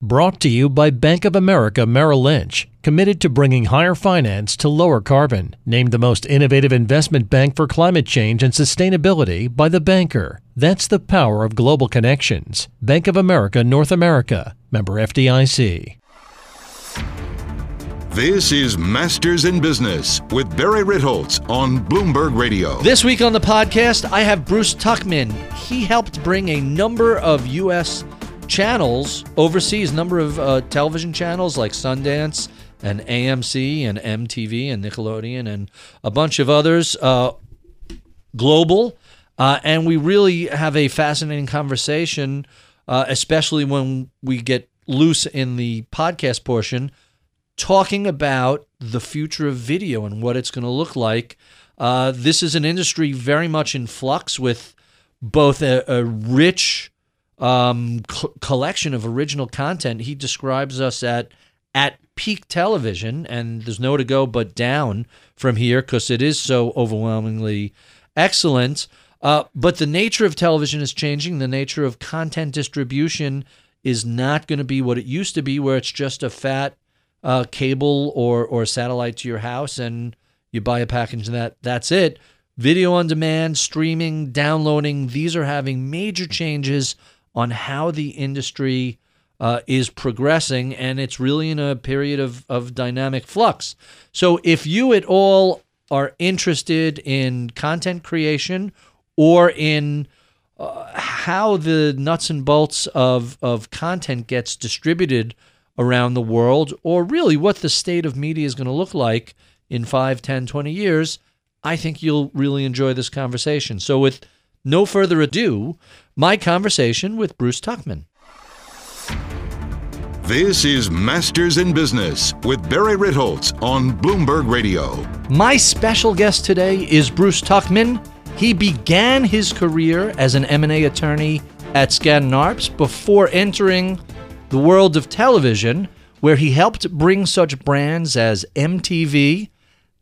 Brought to you by Bank of America Merrill Lynch, committed to bringing higher finance to lower carbon. Named the most innovative investment bank for climate change and sustainability by The Banker. That's the power of global connections. Bank of America North America, member FDIC. This is Masters in Business with Barry Ritholtz on Bloomberg Radio. This week on the podcast, I have Bruce Tuchman. He helped bring a number of U.S channels overseas, number of uh, television channels like Sundance and AMC and MTV and Nickelodeon and a bunch of others uh, global. Uh, and we really have a fascinating conversation, uh, especially when we get loose in the podcast portion, talking about the future of video and what it's going to look like. Uh, this is an industry very much in flux with both a, a rich um, co- collection of original content. He describes us at at peak television, and there's no to go but down from here because it is so overwhelmingly excellent. Uh, but the nature of television is changing. The nature of content distribution is not going to be what it used to be, where it's just a fat uh, cable or or satellite to your house, and you buy a package and that that's it. Video on demand, streaming, downloading, these are having major changes on how the industry uh, is progressing, and it's really in a period of, of dynamic flux. So, if you at all are interested in content creation or in uh, how the nuts and bolts of, of content gets distributed around the world, or really what the state of media is going to look like in 5, 10, 20 years, I think you'll really enjoy this conversation. So, with no further ado, my conversation with Bruce Tuchman. This is Masters in Business with Barry Ritholtz on Bloomberg Radio. My special guest today is Bruce Tuchman. He began his career as an M&A attorney at Skadden Arps before entering the world of television, where he helped bring such brands as MTV,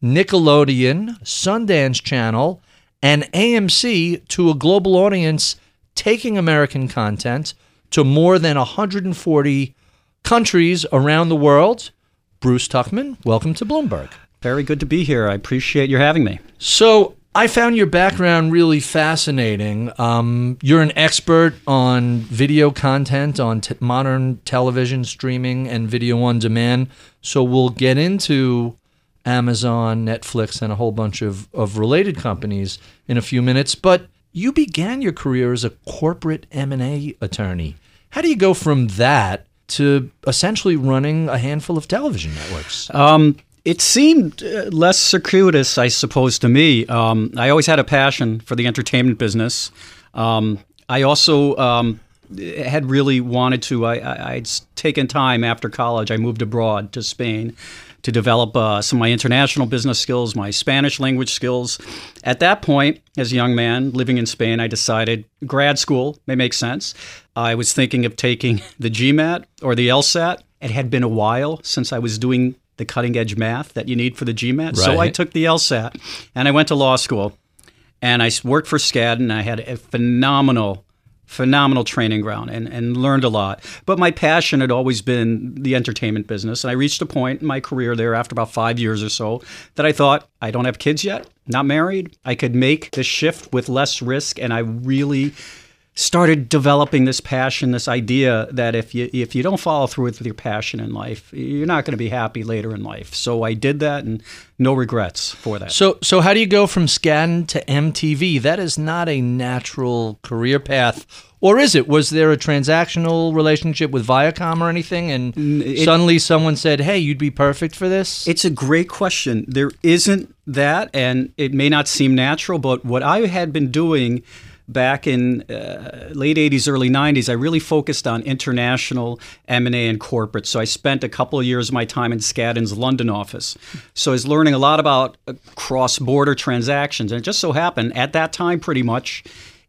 Nickelodeon, Sundance Channel, and AMC to a global audience taking American content to more than 140 countries around the world. Bruce Tuchman, welcome to Bloomberg. Very good to be here. I appreciate your having me. So, I found your background really fascinating. Um, you're an expert on video content, on t- modern television streaming, and video on demand. So, we'll get into Amazon, Netflix, and a whole bunch of, of related companies in a few minutes. But you began your career as a corporate M&A attorney. How do you go from that to essentially running a handful of television networks? Um, it seemed uh, less circuitous, I suppose, to me. Um, I always had a passion for the entertainment business. Um, I also um, had really wanted to. I, would taken time after college. I moved abroad to Spain to develop uh, some of my international business skills, my Spanish language skills. At that point, as a young man living in Spain, I decided grad school may make sense. I was thinking of taking the GMAT or the LSAT. It had been a while since I was doing the cutting edge math that you need for the GMAT. Right. So I took the LSAT and I went to law school. And I worked for Skadden. I had a phenomenal phenomenal training ground and, and learned a lot. But my passion had always been the entertainment business. And I reached a point in my career there after about five years or so that I thought, I don't have kids yet, not married. I could make the shift with less risk. And I really started developing this passion, this idea that if you if you don't follow through with your passion in life, you're not going to be happy later in life. So I did that, and no regrets for that. So so how do you go from Skadden to MTV? That is not a natural career path. Or is it? Was there a transactional relationship with Viacom or anything? And it, suddenly someone said, hey, you'd be perfect for this? It's a great question. There isn't that, and it may not seem natural, but what I had been doing back in uh, late 80s early 90s i really focused on international m&a and corporate. So i spent a couple of years of my time in skadden's london office. So i was learning a lot about uh, cross-border transactions. And it just so happened at that time pretty much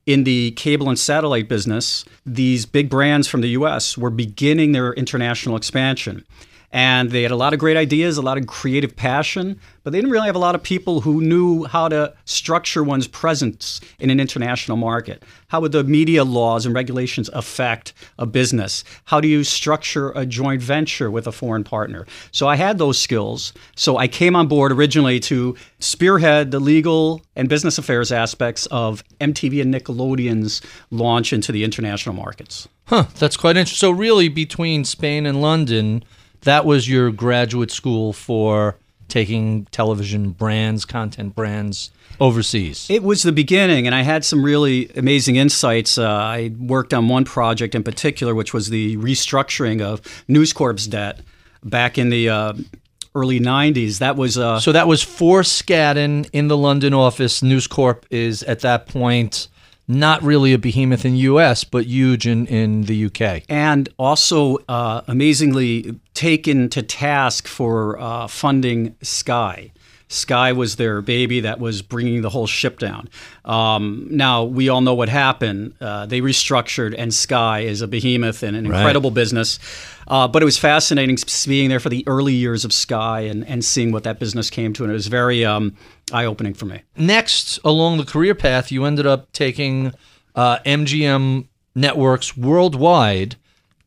in the cable and satellite business these big brands from the us were beginning their international expansion and they had a lot of great ideas, a lot of creative passion, but they didn't really have a lot of people who knew how to structure one's presence in an international market. How would the media laws and regulations affect a business? How do you structure a joint venture with a foreign partner? So I had those skills. So I came on board originally to spearhead the legal and business affairs aspects of MTV and Nickelodeon's launch into the international markets. Huh, that's quite interesting. So really between Spain and London, that was your graduate school for taking television brands, content brands overseas. It was the beginning, and I had some really amazing insights. Uh, I worked on one project in particular, which was the restructuring of News Corp's debt back in the uh, early 90s. That was. Uh, so that was for Skadden in the London office. News Corp is at that point not really a behemoth in U.S., but huge in, in the U.K. And also uh, amazingly taken to task for uh, funding Sky. Sky was their baby that was bringing the whole ship down. Um, now, we all know what happened. Uh, they restructured, and Sky is a behemoth and an incredible right. business. Uh, but it was fascinating being there for the early years of Sky and, and seeing what that business came to. And it was very um, eye opening for me. Next, along the career path, you ended up taking uh, MGM networks worldwide.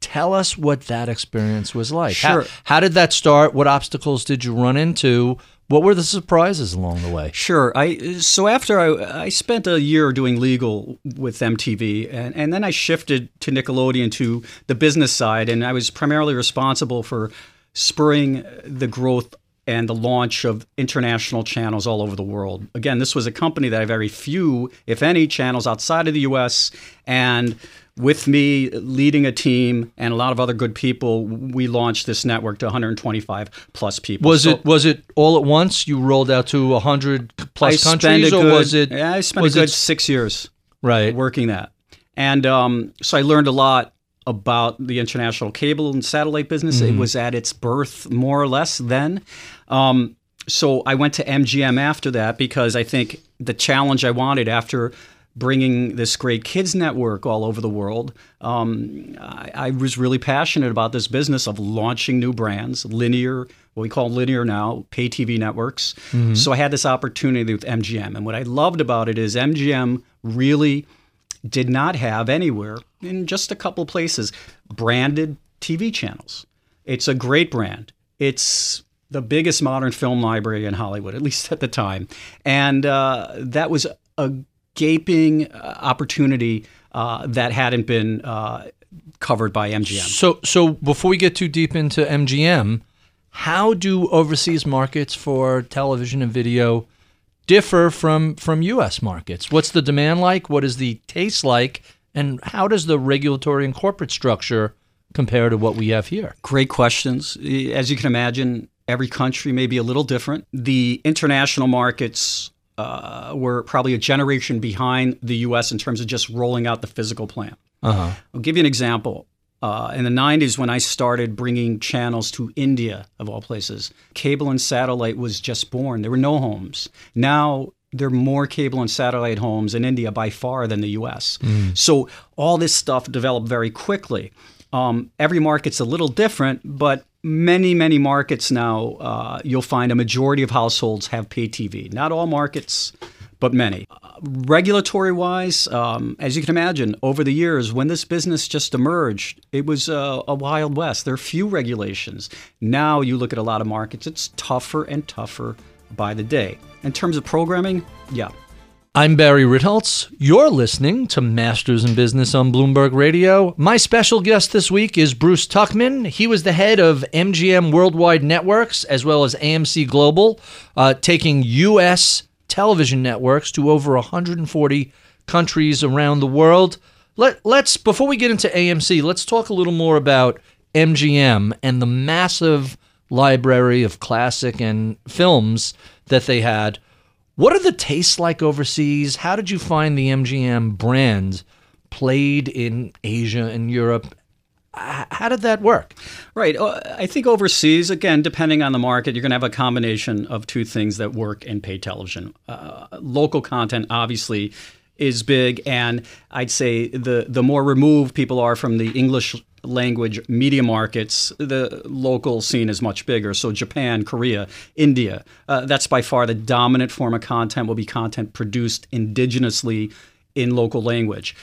Tell us what that experience was like. Sure. How, how, did that start? What obstacles did you run into? What were the surprises along the way? Sure. I so after I, I spent a year doing legal with MTV, and, and then I shifted to Nickelodeon to the business side, and I was primarily responsible for spurring the growth and the launch of international channels all over the world. Again, this was a company that had very few, if any, channels outside of the U.S. and with me leading a team and a lot of other good people, we launched this network to 125 plus people. Was so, it was it all at once? You rolled out to 100 plus I countries, or good, was it? Yeah, I spent a good it, six years, right, working that, and um, so I learned a lot about the international cable and satellite business. Mm-hmm. It was at its birth, more or less, then. Um, so I went to MGM after that because I think the challenge I wanted after bringing this great kids network all over the world. Um, I, I, was really passionate about this business of launching new brands, linear, what we call linear now, pay TV networks. Mm-hmm. So I had this opportunity with MGM. And what I loved about it is MGM really did not have anywhere, in just a couple places, branded TV channels. It's a great brand. It's the biggest modern film library in Hollywood, at least at the time. And uh, that was a gaping uh, opportunity uh, that hadn't been uh, covered by MGM. So, so before we get too deep into MGM, how do overseas markets for television and video differ from from U.S. markets? What's the demand like? What is the taste like? And how does the regulatory and corporate structure compare to what we have here? Great questions. As you can imagine, every country may be a little different. The international markets uh, were probably a generation behind the U.S. in terms of just rolling out the physical plan. Uh-huh. I'll give you an example. Uh, in the 90s, when I started bringing channels to India, of all places, cable and satellite was just born. There were no homes. Now there are more cable and satellite homes in India by far than the US. Mm. So all this stuff developed very quickly. Um, every market's a little different, but many, many markets now, uh, you'll find a majority of households have pay TV. Not all markets, but many. Uh, regulatory wise, um, as you can imagine, over the years, when this business just emerged, it was uh, a wild west. There are few regulations. Now you look at a lot of markets, it's tougher and tougher by the day. In terms of programming, yeah, I'm Barry Ritholtz. You're listening to Masters in Business on Bloomberg Radio. My special guest this week is Bruce Tuchman. He was the head of MGM Worldwide Networks as well as AMC Global, uh, taking U.S. television networks to over 140 countries around the world. Let, let's before we get into AMC, let's talk a little more about MGM and the massive library of classic and films that they had what are the tastes like overseas? How did you find the MGM brand played in Asia and Europe? How did that work? Right. Uh, I think overseas, again, depending on the market, you're going to have a combination of two things that work in pay television. Uh, local content, obviously, is big, and I'd say the the more removed people are from the English language media markets, the local scene is much bigger. So Japan, Korea, India, uh, that's by far the dominant form of content. Will be content produced indigenously in local language.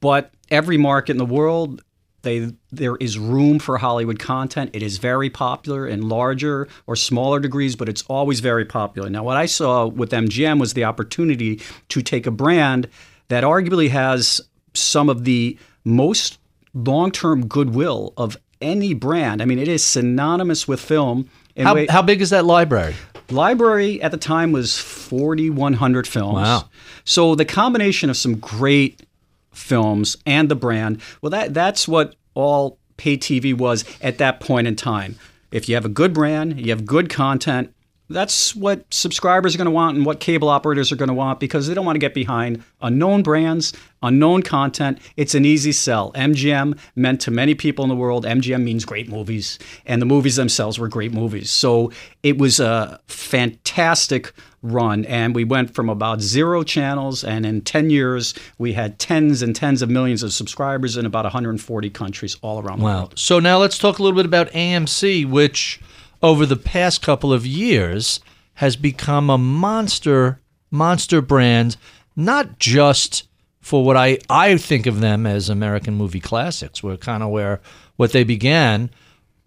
But every market in the world they, there is room for Hollywood content. It is very popular in larger or smaller degrees, but it's always very popular. Now, what I saw with MGM was the opportunity to take a brand that arguably has some of the most long term goodwill of any brand. I mean, it is synonymous with film. How, way- how big is that library? library at the time was 4100 films Wow. so the combination of some great films and the brand well that that's what all pay tv was at that point in time if you have a good brand you have good content that's what subscribers are going to want and what cable operators are going to want because they don't want to get behind unknown brands, unknown content. It's an easy sell. MGM meant to many people in the world, MGM means great movies, and the movies themselves were great movies. So it was a fantastic run, and we went from about zero channels, and in 10 years, we had tens and tens of millions of subscribers in about 140 countries all around the Wow. world. So now let's talk a little bit about AMC, which over the past couple of years has become a monster monster brand, not just for what I, I think of them as American movie classics, were kind of where what they began,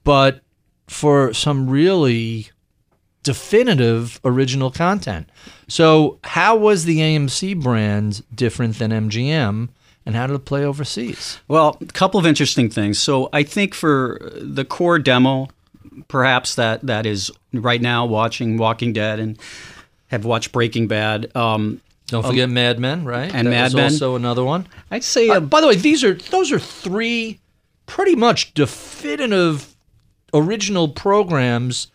but for some really definitive original content. So, how was the AMC brand different than MGM, and how did it play overseas? Well, a couple of interesting things. So I think for the core demo, perhaps that that is right now watching Walking Dead and have watched Breaking Bad. Um, Don't forget Mad Men, right? and that Mad Men. also another one. I'd say Uh, uh, by the way, these are those are three pretty much definitive original programs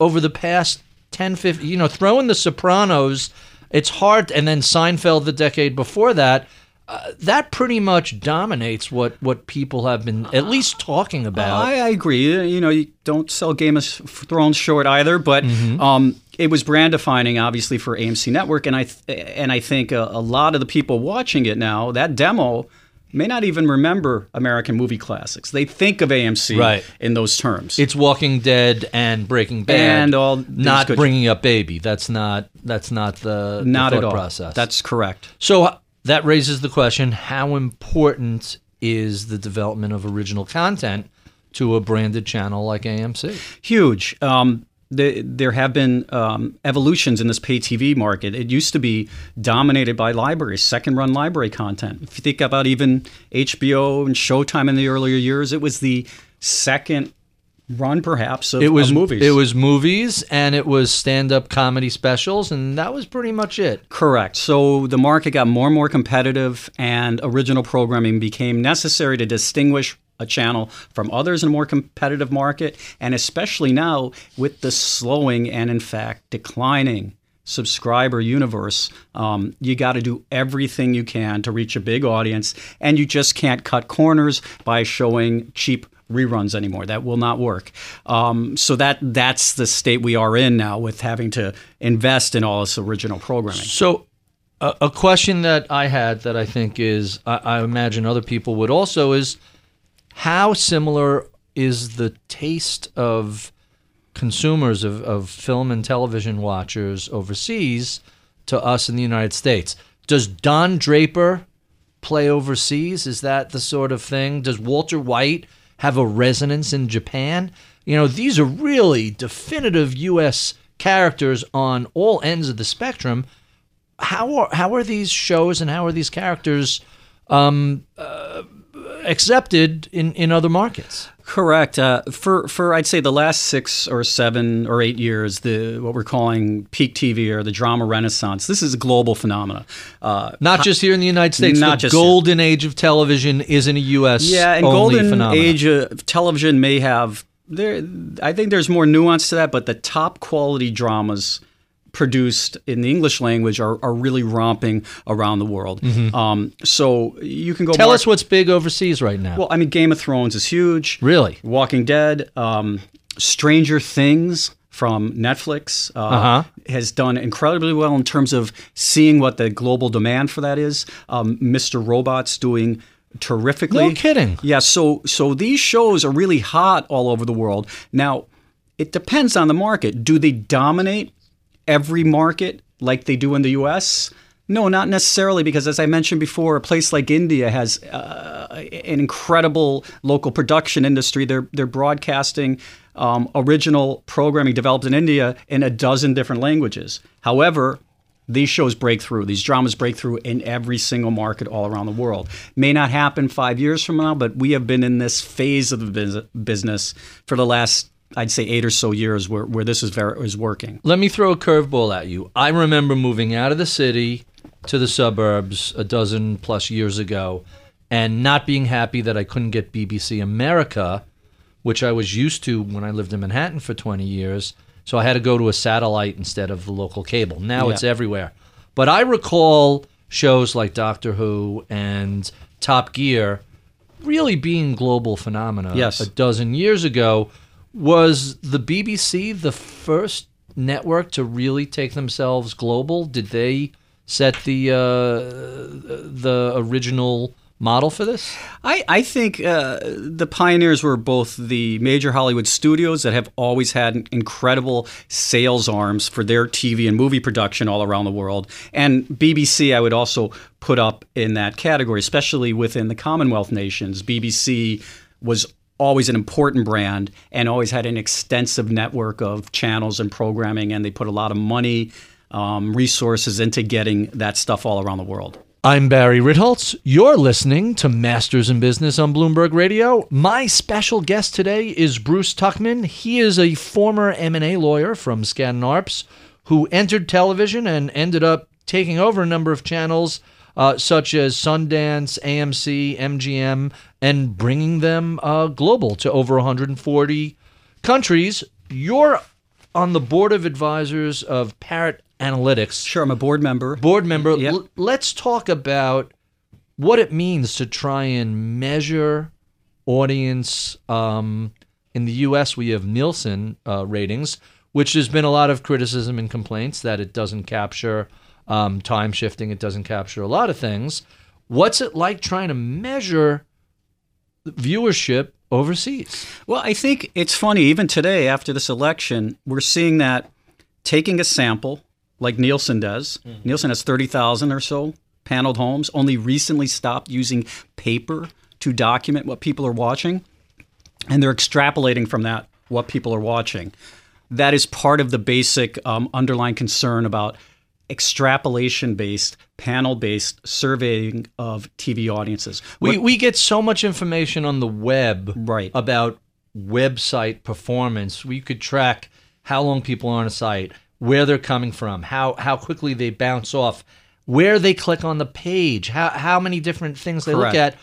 over the past 10 50 you know throwing the sopranos it's hard and then seinfeld the decade before that uh, that pretty much dominates what what people have been at least talking about I, I agree. You know, you don't sell Game of Thrones short either, but Mm-hmm. um, it was brand defining, obviously, for AMC Network, and I th- and I think a, a lot of the people watching it now, that demo. May not even remember American movie classics. They think of AMC Right. in those terms. it's Walking Dead and Breaking Bad, And all not good- bringing up Baby. That's not that's not the, the not thought at all. process. That's correct. So uh, that raises the question: How important is the development of original content to a branded channel like AMC? huge. Um, the, there have been um, evolutions in this pay TV market. It used to be dominated by libraries, second run library content. If you think about even HBO and Showtime in the earlier years, it was the second run, perhaps, of, It was of movies. It was movies and it was stand-up comedy specials, and that was pretty much it. Correct. So the market got more and more competitive, and original programming became necessary to distinguish a channel from others in a more competitive market, and especially now with the slowing and, in fact, declining subscriber universe, um, you got to do everything you can to reach a big audience, and you just can't cut corners by showing cheap reruns anymore. That will not work. Um, so that that's the state we are in now with having to invest in all this original programming. So, a, question that I had that I think is, I, I imagine other people would also is, how similar is the taste of consumers of, of film and television watchers overseas to us in the United States? Does Don Draper play overseas? Is that the sort of thing? Does Walter White have a resonance in Japan? You know, these are really definitive U.S. characters on all ends of the spectrum. How are how are these shows and how are these characters um, uh, accepted in, in other markets? Correct. Uh, for for I'd say the last six or seven or eight years, the what we're calling peak TV or the drama renaissance. This is a global phenomena. Uh, Not just here in the United States. Not the just here. golden age of television isn't a U.S. yeah, and golden phenomenon. age of television may have there. I think there's more nuance to that, but the top quality dramas produced in the English language are, are really romping around the world. Um, so you can go. Mm-hmm. Tell more- us what's big overseas right now. Well, I mean, Game of Thrones is huge. Really? Walking Dead, um, Stranger Things from Netflix uh, Uh-huh. has done incredibly well in terms of seeing what the global demand for that is. Um, Mr. Robot's doing terrifically. No kidding. Yeah, so so these shows are really hot all over the world. Now, it depends on the market. Do they dominate every market like they do in the US? No, not necessarily, because as I mentioned before, a place like India has uh, an incredible local production industry. They're they're broadcasting um, original programming developed in India in a dozen different languages. However, these shows break through. These dramas break through in every single market all around the world. May not happen five years from now, but we have been in this phase of the business for the last I'd say eight or so years where, where this is very is working. Let me throw a curveball at you. I remember moving out of the city to the suburbs a dozen plus years ago and not being happy that I couldn't get BBC America, which I was used to when I lived in Manhattan for 20 years. So I had to go to a satellite instead of the local cable. Now yeah. it's everywhere. But I recall shows like Doctor Who and Top Gear really being global phenomena yes. a dozen years ago. Was the BBC the first network to really take themselves global? Did they set the uh, the original model for this? I, I think uh, the pioneers were both the major Hollywood studios that have always had incredible sales arms for their TV and movie production all around the world, and BBC. I would also put up in that category, especially within the Commonwealth nations. BBC was always an important brand and always had an extensive network of channels and programming, and they put a lot of money. Um, resources into getting that stuff all around the world. I'm Barry Ritholtz. You're listening to Masters in Business on Bloomberg Radio. My special guest today is Bruce Tuchman. He is a former M&A lawyer from Skadden Arps who entered television and ended up taking over a number of channels uh, such as Sundance, AMC, MGM, and bringing them uh, global to over 140 countries. You're on the board of advisors of Parrot analytics. Sure, I'm a board member. Board member. Yep. L- let's talk about what it means to try and measure audience. Um, in the U.S., we have Nielsen uh, ratings, which has been a lot of criticism and complaints that it doesn't capture um, time shifting, it doesn't capture a lot of things. What's it like trying to measure viewership overseas? Well, I think it's funny. Even today, after this election, we're seeing that taking a sample like Nielsen does. Mm-hmm. Nielsen has 30,000 or so paneled homes, only recently stopped using paper to document what people are watching. And they're extrapolating from that what people are watching. That is part of the basic um, underlying concern about extrapolation based, panel based surveying of TV audiences. We, we get so much information on the web right. about website performance. We could track how long people are on a site, where they're coming from, how how quickly they bounce off, where they click on the page, how how many different things they Correct. look at.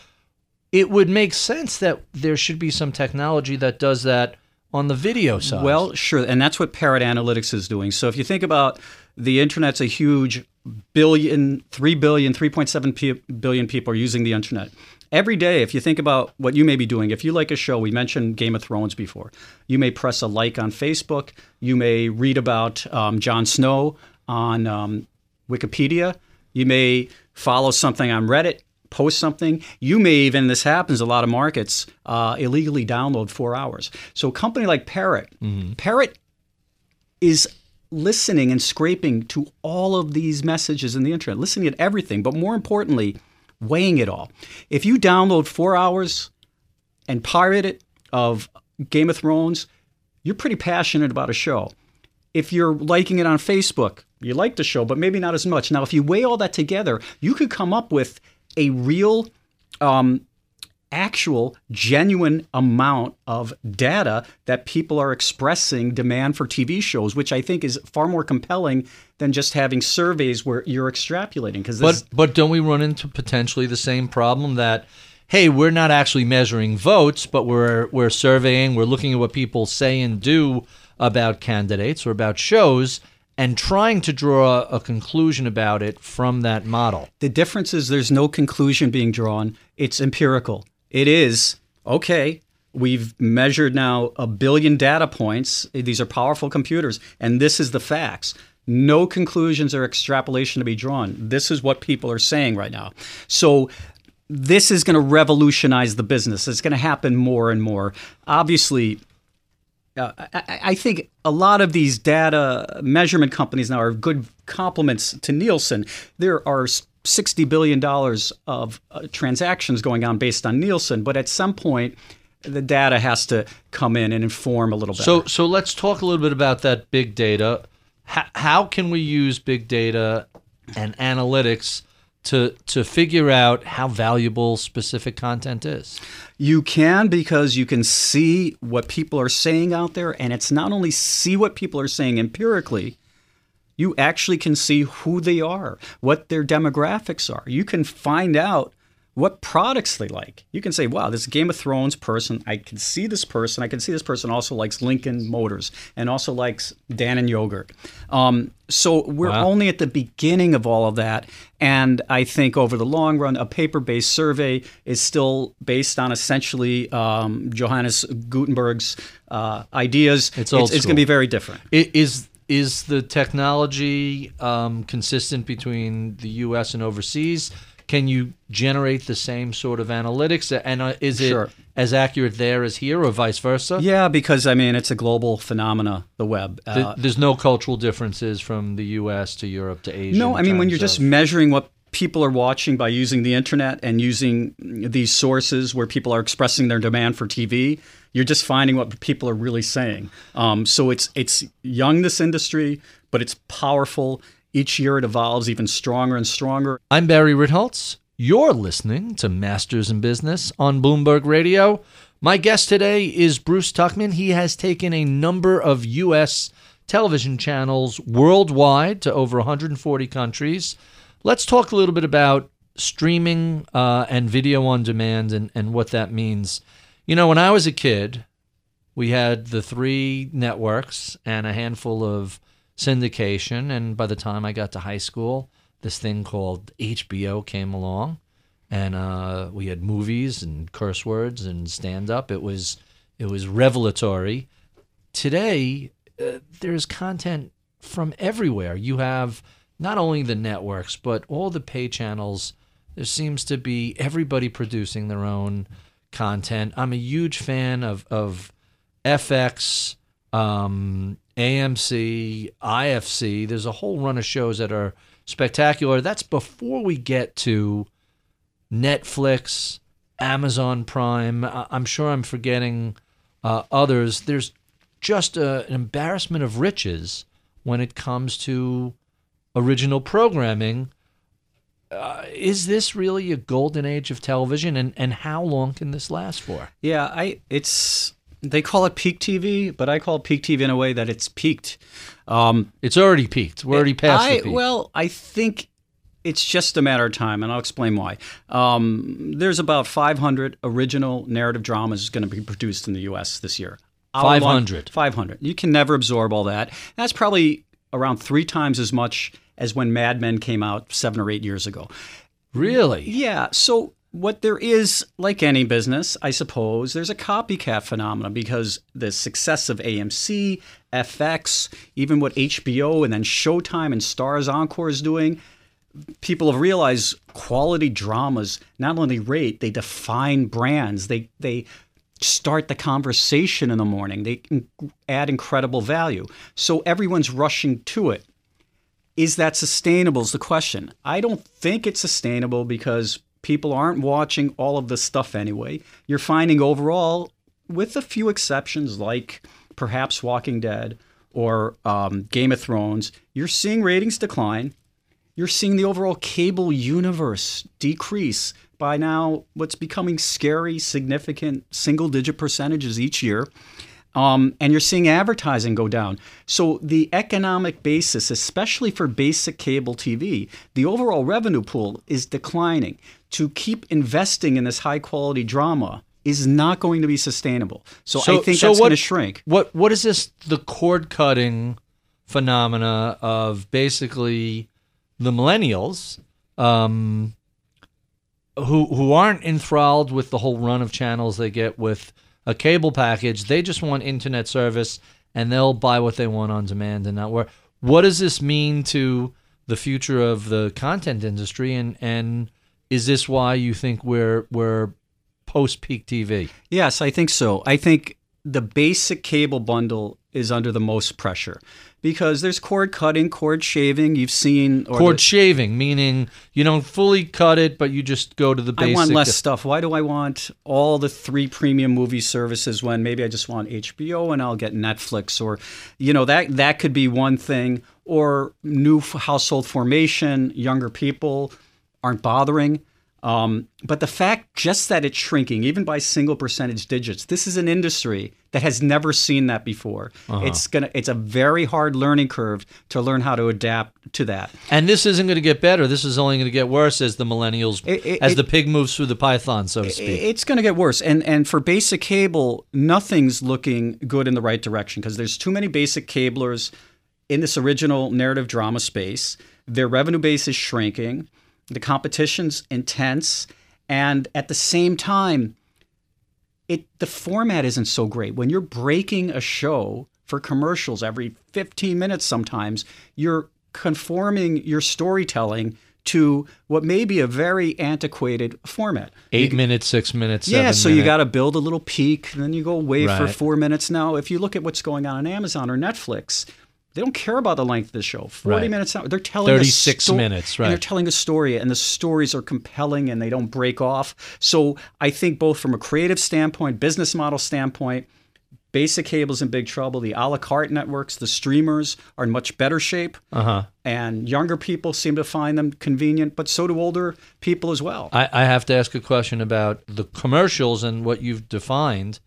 It would make sense that there should be some technology that does that on the video side. Well, sure, and that's what Parrot Analytics is doing. So if you think about the internet's a huge billion, 3 billion, 3.7 p- billion people are using the internet every day, if you think about what you may be doing, if you like a show, we mentioned Game of Thrones before, you may press a like on Facebook, you may read about um, Jon Snow on um, Wikipedia, you may follow something on Reddit, post something. You may even, this happens a lot of markets, uh, illegally download four hours. So a company like Parrot, mm-hmm. Parrot is listening and scraping to all of these messages in the internet, listening at everything, but more importantly, weighing it all. If you download four hours and pirate it of Game of Thrones, you're pretty passionate about a show. If you're liking it on Facebook, you like the show, but maybe not as much. Now, if you weigh all that together, you could come up with a real um, actual genuine amount of data that people are expressing demand for TV shows, which I think is far more compelling than just having surveys where you're extrapolating. Because but but don't we run into potentially the same problem that hey, we're not actually measuring votes, but we're we're surveying, we're looking at what people say and do about candidates or about shows and trying to draw a conclusion about it from that model. The difference is there's no conclusion being drawn. It's empirical. It is okay. We've measured now a billion data points. These are powerful computers, and this is the facts. No conclusions or extrapolation to be drawn. This is what people are saying right now. So this is going to revolutionize the business. It's going to happen more and more. Obviously, uh, I, I, think a lot of these data measurement companies now are good complements to Nielsen. There are $60 billion of uh, transactions going on based on Nielsen, but at some point, the data has to come in and inform a little bit. So, so let's talk a little bit about that big data. H- how can we use big data and analytics to to figure out how valuable specific content is? You can because you can see what people are saying out there, and it's not only see what people are saying empirically. You actually can see who they are, what their demographics are. You can find out what products they like. You can say, wow, this Game of Thrones person, I can see this person. I can see this person also likes Lincoln Motors and also likes Dannon yogurt. Um, so we're wow. only at the beginning of all of that. And I think over the long run, a paper based survey is still based on essentially um, Johannes Gutenberg's uh, ideas. It's, it's, it's going to be very different. It is is the technology um, consistent between the U.S. and overseas? Can you generate the same sort of analytics? And uh, is it sure. as accurate there as here, or vice versa? Yeah, because I mean it's a global phenomena. The web. Uh, There's no cultural differences from the U.S. to Europe to Asia. No, I mean when you're just measuring what people are watching by using the internet and using these sources where people are expressing their demand for TV, you're just finding what people are really saying. Um, so it's it's young this industry, but it's powerful. Each year it evolves even stronger and stronger. I'm Barry Ritholtz. You're listening to Masters in Business on Bloomberg Radio. My guest today is Bruce Tuchman. He has taken a number of U.S. television channels worldwide to over 140 countries. Let's talk a little bit about streaming uh, and video on demand and, and what that means. You know, when I was a kid, we had the three networks and a handful of syndication. And by the time I got to high school, this thing called HBO came along, and uh, we had movies and curse words and stand up. It was it was revelatory. Today, uh, there's content from everywhere. You have not only the networks but all the pay channels. There seems to be everybody producing their own content. I'm a huge fan of of FX, um, AMC, IFC. There's a whole run of shows that are spectacular. That's before we get to Netflix, Amazon Prime. I'm sure I'm forgetting uh, others. There's just a, an embarrassment of riches when it comes to original programming. Uh, is this really a golden age of television, and, and how long can this last for? Yeah, I it's they call it peak TV, but I call peak TV in a way that it's peaked. Um, it's already peaked. We're already past I, the peak. Well, I think it's just a matter of time, and I'll explain why. Um, there's about 500 original narrative dramas going to be produced in the U.S. this year. 500. 500. You can never absorb all that. That's probably around three times as much as when Mad Men came out seven or eight years ago. Really? Yeah. So what there is, like any business, I suppose, there's a copycat phenomenon because the success of AMC, FX, even what HBO and then Showtime and Starz Encore is doing, people have realized quality dramas not only rate, they define brands. They they start the conversation in the morning. They add incredible value. So everyone's rushing to it. Is that sustainable? Is the question. I don't think it's sustainable because people aren't watching all of this stuff anyway. You're finding overall, with a few exceptions like perhaps Walking Dead or um, Game of Thrones, you're seeing ratings decline. You're seeing the overall cable universe decrease by now what's becoming scary, significant single digit percentages each year. Um, and you're seeing advertising go down. So the economic basis, especially for basic cable TV, the overall revenue pool is declining. To keep investing in this high quality drama is not going to be sustainable. So, so I think so that's going to shrink. What what is this? The cord cutting phenomena of basically the millennials. Um, who who aren't enthralled with the whole run of channels they get with a cable package. They just want internet service and they'll buy what they want on demand and not where. What does this mean to the future of the content industry and and is this why you think we're we're post peak TV? Yes, I think so. I think the basic cable bundle is under the most pressure because there's cord cutting, cord shaving. You've seen or Cord the- shaving, meaning you don't fully cut it, but you just go to the I want less stuff. Why do I want all the three premium movie services when maybe I just want HBO and I'll get Netflix or, you know, that that could be one thing. Or new household formation, younger people aren't bothering. Um, but the fact just that it's shrinking, even by single percentage digits, this is an industry that has never seen that before. It's gonna it's a very hard learning curve to learn how to adapt to that. And this isn't going to get better. This is only going to get worse as the millennials, It- it- as it- the pig moves through the python, so to speak. It's going to get worse. And and for basic cable, nothing's looking good in the right direction because there's too many basic cablers in this original narrative drama space. Their revenue base is shrinking. The competition's intense, and at the same time, it the format isn't so great. When you're breaking a show for commercials every 15 minutes sometimes, you're conforming your storytelling to what may be a very antiquated format. Eight minutes, six minutes. Yeah, so you got to build a little peak, and then you go away for four minutes. Now, if you look at what's going on on Amazon or Netflix, they don't care about the length of the show. Forty Right. minutes. They're telling a 36 sto- minutes, And they're telling a story, and the stories are compelling, and they don't break off. So I think both from a creative standpoint, business model standpoint. Basic cable's in big trouble. The a la carte networks, the streamers are in much better shape. Uh-huh. And younger people seem to find them convenient, but so do older people as well. I, I have to ask a question about the commercials and what you've defined.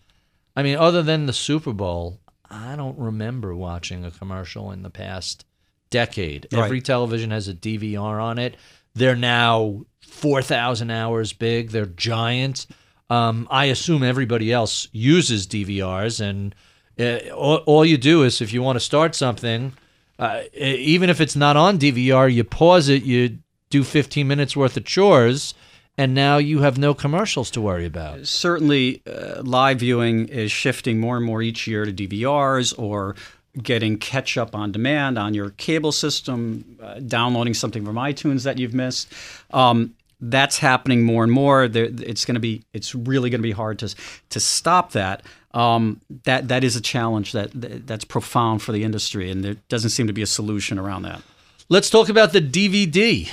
I mean, other than the Super Bowl, I don't remember watching a commercial in the past decade. Right. Every television has a DVR on it. They're now 4,000 hours big, they're giant. Um, I assume everybody else uses DVRs, and uh, all, all you do is if you want to start something, uh, even if it's not on DVR, you pause it, you do 15 minutes worth of chores, and now you have no commercials to worry about. certainly uh, live viewing is shifting more and more each year to DVRs or getting catch up on demand on your cable system, uh, downloading something from iTunes that you've missed. Um, that's happening more and more. There, it's going to be. It's really going to be hard to to stop that. Um, that that is a challenge that that's profound for the industry, and there doesn't seem to be a solution around that. Let's talk about the DVD.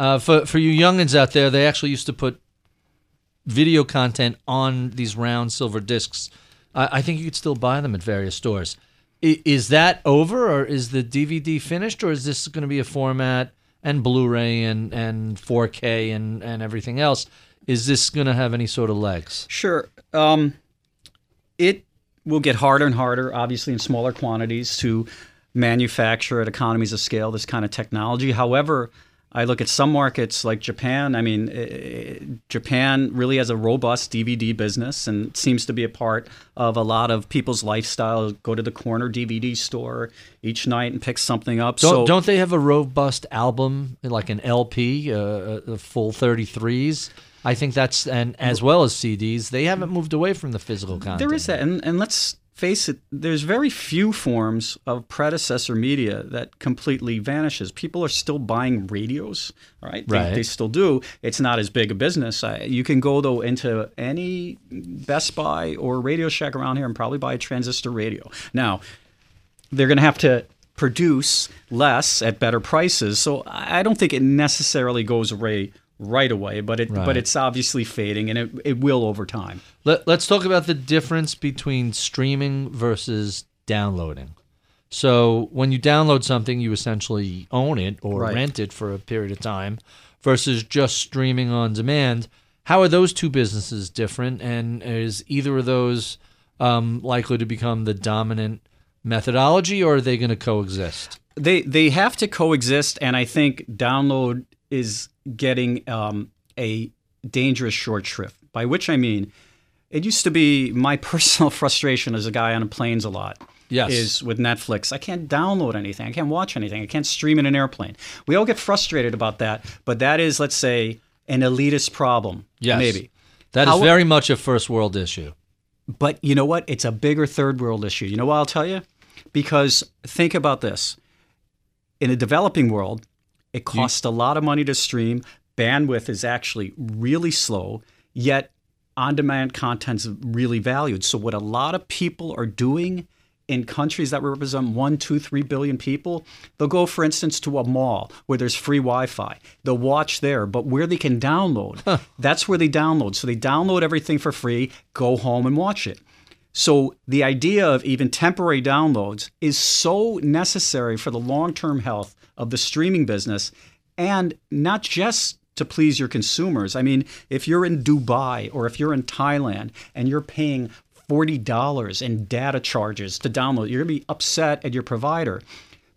Uh, for for you youngins out there, they actually used to put video content on these round silver discs. I I think you could still buy them at various stores. I, is that over, or is the DVD finished, or is this going to be a format and Blu-ray and and 4K and and everything else? Is this going to have any sort of legs? Sure. Um, it will get harder and harder, obviously, in smaller quantities to manufacture at economies of scale this kind of technology. However, I look at some markets like Japan. I mean, eh, Japan really has a robust DVD business and seems to be a part of a lot of people's lifestyle. Go to the corner DVD store each night and pick something up. Don't, so don't they have a robust album like an LP, uh, uh, full 33s? I think that's and as well as CDs. They haven't moved away from the physical content. There is that, and and let's face it. There's very few forms of predecessor media that completely vanishes. People are still buying radios, right? They, Right. they still do. It's not as big a business. I, you can go though into any Best Buy or Radio Shack around here and probably buy a transistor radio. Now, they're going to have to produce less at better prices. So I I don't think it necessarily goes away right away, but it Right. but it's obviously fading, and it it will over time. Let, let's talk about the difference between streaming versus downloading. So when you download something, you essentially own it or Right. rent it for a period of time, versus just streaming on demand. How are those two businesses different, and is either of those um, likely to become the dominant methodology, or are they going to coexist? they they have to coexist, and I think download is getting um, a dangerous short shrift. By which I mean, it used to be my personal frustration as a guy on planes a lot. Yes. Is with Netflix. I can't download anything. I can't watch anything. I can't stream in an airplane. We all get frustrated about that, but that is, let's say, an elitist problem. Yes. Maybe. That is How- very much a first world issue. But you know what? It's a bigger third world issue. You know what I'll tell you? Because think about this. In a developing world, it costs a lot of money to stream. bandwidth is actually really slow, yet on demand content's really valued. So, what a lot of people are doing in countries that represent one, two, three billion people, they'll go, for instance, to a mall where there's free Wi Fi. They'll watch there, but where they can download, that's where they download. So, they download everything for free, go home and watch it. So, the idea of even temporary downloads is so necessary for the long term health of the streaming business and not just to please your consumers. I mean, if you're in Dubai or if you're in Thailand and you're paying $40 in data charges to download, you're going to be upset at your provider.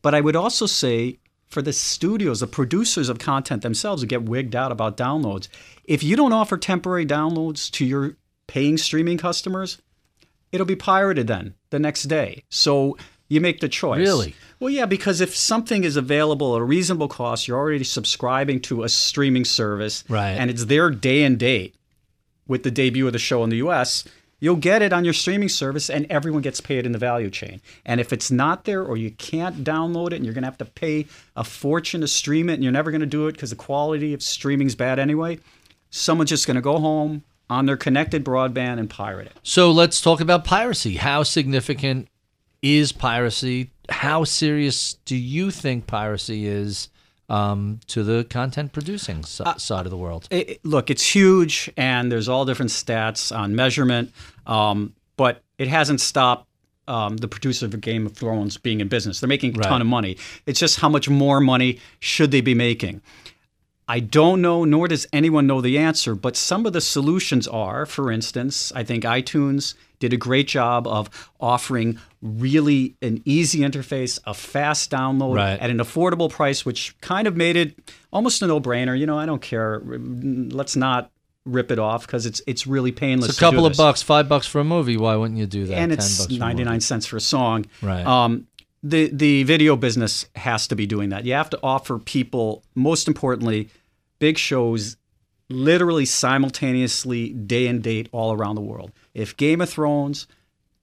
But I would also say for the studios, the producers of content themselves who get wigged out about downloads, if you don't offer temporary downloads to your paying streaming customers, it'll be pirated then the next day. So you make the choice. Really? Well, yeah, because if something is available at a reasonable cost, you're already subscribing to a streaming service, Right. and it's their day and date with the debut of the show in the US, you'll get it on your streaming service and everyone gets paid in the value chain. And if it's not there or you can't download it and you're going to have to pay a fortune to stream it and you're never going to do it because the quality of streaming's bad anyway, someone's just going to go home on their connected broadband and pirate it. So let's talk about piracy. How significant is piracy? How serious do you think piracy is um, to the content producing si- side of the world? It- look, it's huge, and there's all different stats on measurement, um, but it hasn't stopped um, the producer of Game of Thrones being in business. They're making a Right. ton of money. It's just how much more money should they be making? I don't know, nor does anyone know the answer, but some of the solutions are, for instance, I think iTunes did a great job of offering really an easy interface, a fast download Right. at an affordable price, which kind of made it almost a no-brainer. You know, I don't care. Let's not rip it off because it's it's really painless. It's a couple of bucks, five bucks for a movie. Why wouldn't you do that? and 10 it's for 99 cents for a song. Right. Um, the the video business has to be doing that. You have to offer people, most importantly, big shows literally simultaneously day and date all around the world. If Game of Thrones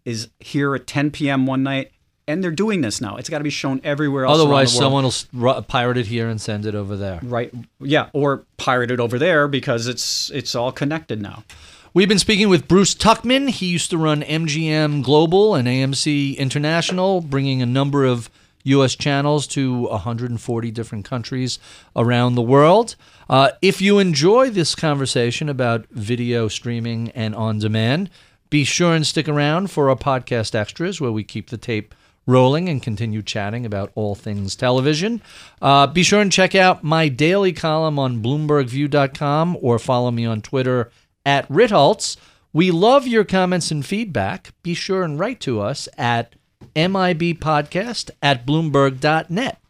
is here at 10 p.m. one night, and they're doing this now, it's got to be shown everywhere else. around Otherwise, the world. someone will pirate it here and send it over there. right, yeah, or pirate it over there because it's it's all connected now. We've been speaking with Bruce Tuchman. He used to run MGM Global and AMC International, bringing a number of U.S. channels to 140 different countries around the world. Uh, if you enjoy this conversation about video streaming and on demand, be sure and stick around for our podcast extras where we keep the tape rolling and continue chatting about all things television. Uh, be sure and check out my daily column on BloombergView.com or follow me on Twitter at Ritholtz. We love your comments and feedback. Be sure and write to us at MIBpodcast at Bloomberg.net.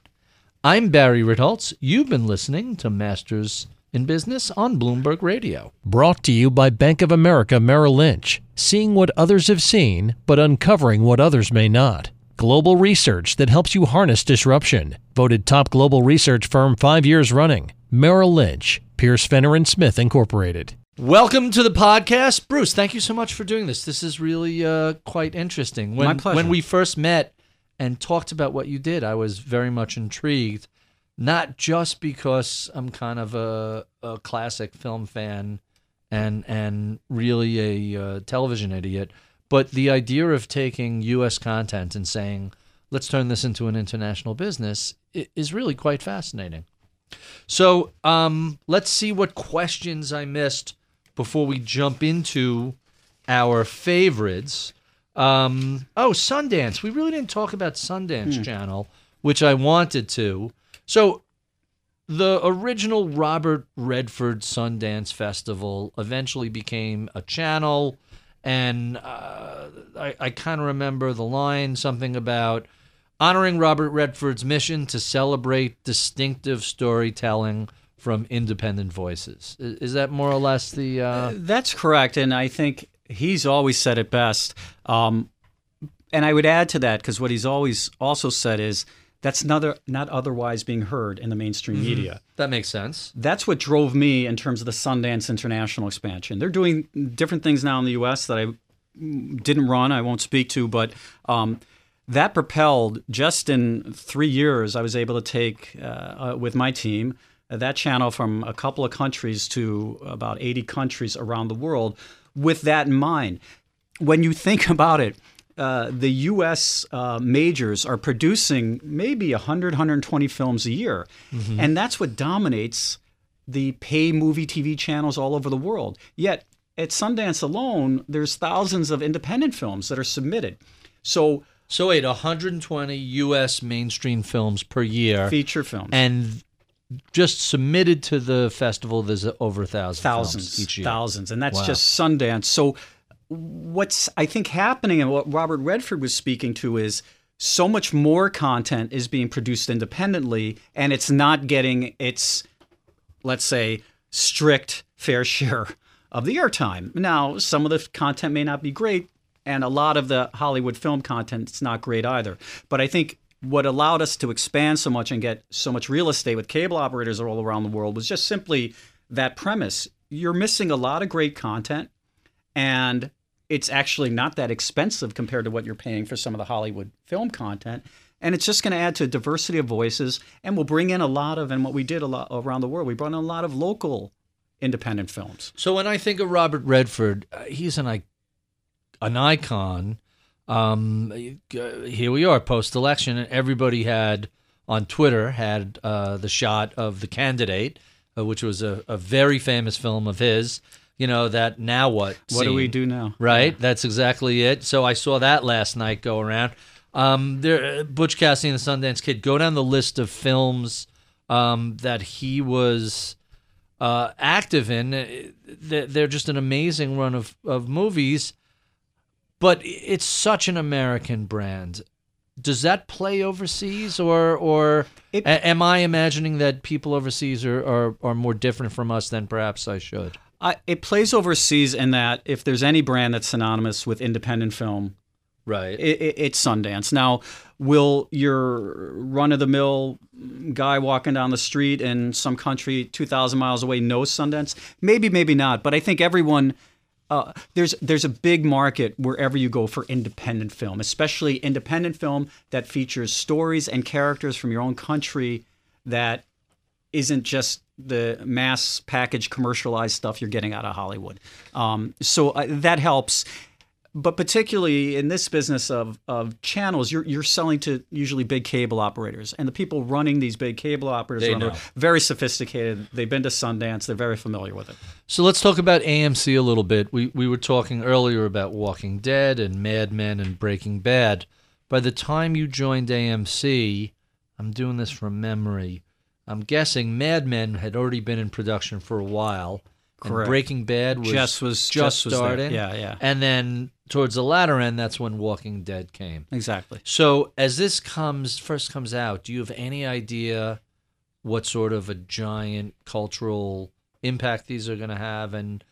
I'm Barry Ritholtz. You've been listening to Masters in Business on Bloomberg Radio. Brought to you by Bank of America Merrill Lynch. Seeing what others have seen, but uncovering what others may not. Global research that helps you harness disruption. Voted top global research firm five years running. Merrill Lynch, Pierce Fenner and Smith Incorporated. Welcome to the podcast, Bruce. Thank you so much for doing this. This is really uh, quite interesting. When, My pleasure. When we first met and talked about what you did, I was very much intrigued. Not just because I'm kind of a, a classic film fan and and really a uh, television idiot, but the idea of taking U.S. content and saying, "Let's turn this into an international business," is really quite fascinating. So um, let's see what questions I missed before we jump into our favorites. Um, oh, Sundance. We really didn't talk about Sundance Channel, which I wanted to. So the original Robert Redford Sundance Festival eventually became a channel, and uh, I, I kind of remember the line something about honoring Robert Redford's mission to celebrate distinctive storytelling from independent voices. Is that more or less the? Uh, That's correct, and I think he's always said it best. Um, and I would add to that because what he's always also said is that's not not otherwise being heard in the mainstream media. that makes sense. That's what drove me in terms of the Sundance international expansion. They're doing different things now in the U.S. that I didn't run. I won't speak to, but. Um, that propelled just in three years. I was able to take uh, uh, with my team that channel from a couple of countries to about 80 countries around the world with that in mind. When you think about it, uh, the U.S. Uh, majors are producing maybe 100, 120 films a year. Mm-hmm. And that's what dominates the pay movie TV channels all over the world. Yet at Sundance alone, there's thousands of independent films that are submitted. So, so wait, 120 U.S. mainstream films per year, feature films, and just submitted to the festival. There's over a thousand thousands each year. Thousands, and that's wow. just Sundance. So, what's I think happening, and what Robert Redford was speaking to is so much more content is being produced independently, and it's not getting its, let's say, strict fair share of the airtime. Now, some of the content may not be great, and a lot of the Hollywood film content is not great either. But I think what allowed us to expand so much and get so much real estate with cable operators all around the world was just simply that premise. You're missing a lot of great content, and it's actually not that expensive compared to what you're paying for some of the Hollywood film content. And it's just going to add to a diversity of voices, and we'll bring in a lot of, and what we did a lot around the world, we brought in a lot of local independent films. So when I think of Robert Redford, uh, he's an an icon. Um, here we are post election, and everybody had on Twitter had uh, the shot of the candidate, uh, which was a, a, very famous film of his. You know that now what? What scene, do we do now? Right, yeah. that's exactly it. So I saw that last night go around. Um, there, Butch Cassidy and the Sundance Kid. Go down the list of films um, that he was uh, active in. Uh, they're just an amazing run of, of movies, but it's such an American brand. Does that play overseas, or or it, a- am I imagining that people overseas are, are, are more different from us than perhaps I should? I, it plays overseas in that if there's any brand that's synonymous with independent film, right, it, it, it's Sundance. Now, will your run of the mill guy walking down the street in some country 2,000 miles away know Sundance? Maybe, maybe not. But I think everyone. Uh, there's there's a big market wherever you go for independent film, especially independent film that features stories and characters from your own country that isn't just the mass package commercialized stuff you're getting out of Hollywood. Um, so uh, that helps but particularly in this business of, of channels, you're, you're selling to usually big cable operators. And the people running these big cable operators are very sophisticated. They've been to Sundance, they're very familiar with it. So let's talk about AMC a little bit. We, we were talking earlier about Walking Dead and Mad Men and Breaking Bad. By the time you joined AMC, I'm doing this from memory. I'm guessing Mad Men had already been in production for a while. Correct. Breaking Bad was just was just, just starting. Yeah, yeah. And then towards the latter end, that's when Walking Dead came. Exactly. So as this comes first comes out, do you have any idea what sort of a giant cultural impact these are going to have, and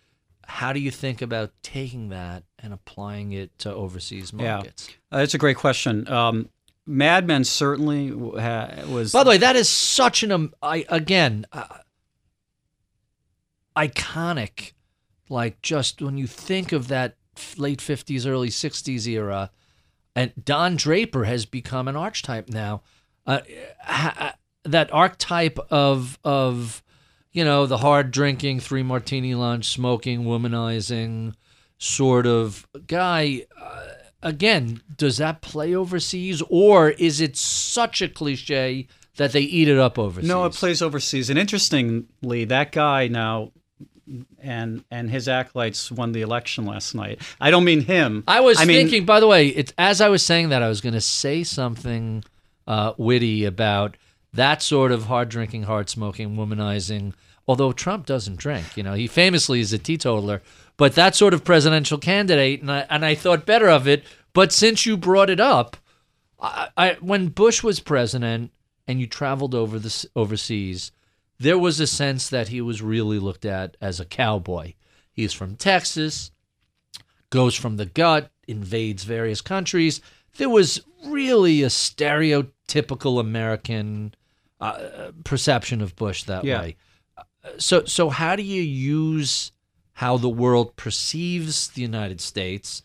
how do you think about taking that and applying it to overseas markets? Yeah, uh, it's a great question. Um, Mad Men certainly ha- was. By the way, that is such an um, I again. Uh, iconic. Like just when you think of that late 50s, early 60s era, and Don Draper has become an archetype now. Uh, ha- that archetype of of you know the hard drinking, three martini lunch, smoking, womanizing sort of guy. Uh, again, does that play overseas, or is it such a cliche that they eat it up overseas? No, it plays overseas. And interestingly, that guy now and and his acolytes won the election last night. I don't mean him. I was I thinking, by the way, it's as I was saying that I was going to say something uh, witty about that sort of hard drinking, hard smoking, womanizing. Although Trump doesn't drink, you know, he famously is a teetotaler. But that sort of presidential candidate, and I, and I thought better of it. But since you brought it up, I, I when Bush was president and you traveled over the overseas there was a sense that he was really looked at as a cowboy. He's from Texas, goes from the gut, invades various countries. There was really a stereotypical American uh, perception of Bush that yeah. way. So, so how do you use how the world perceives the United States?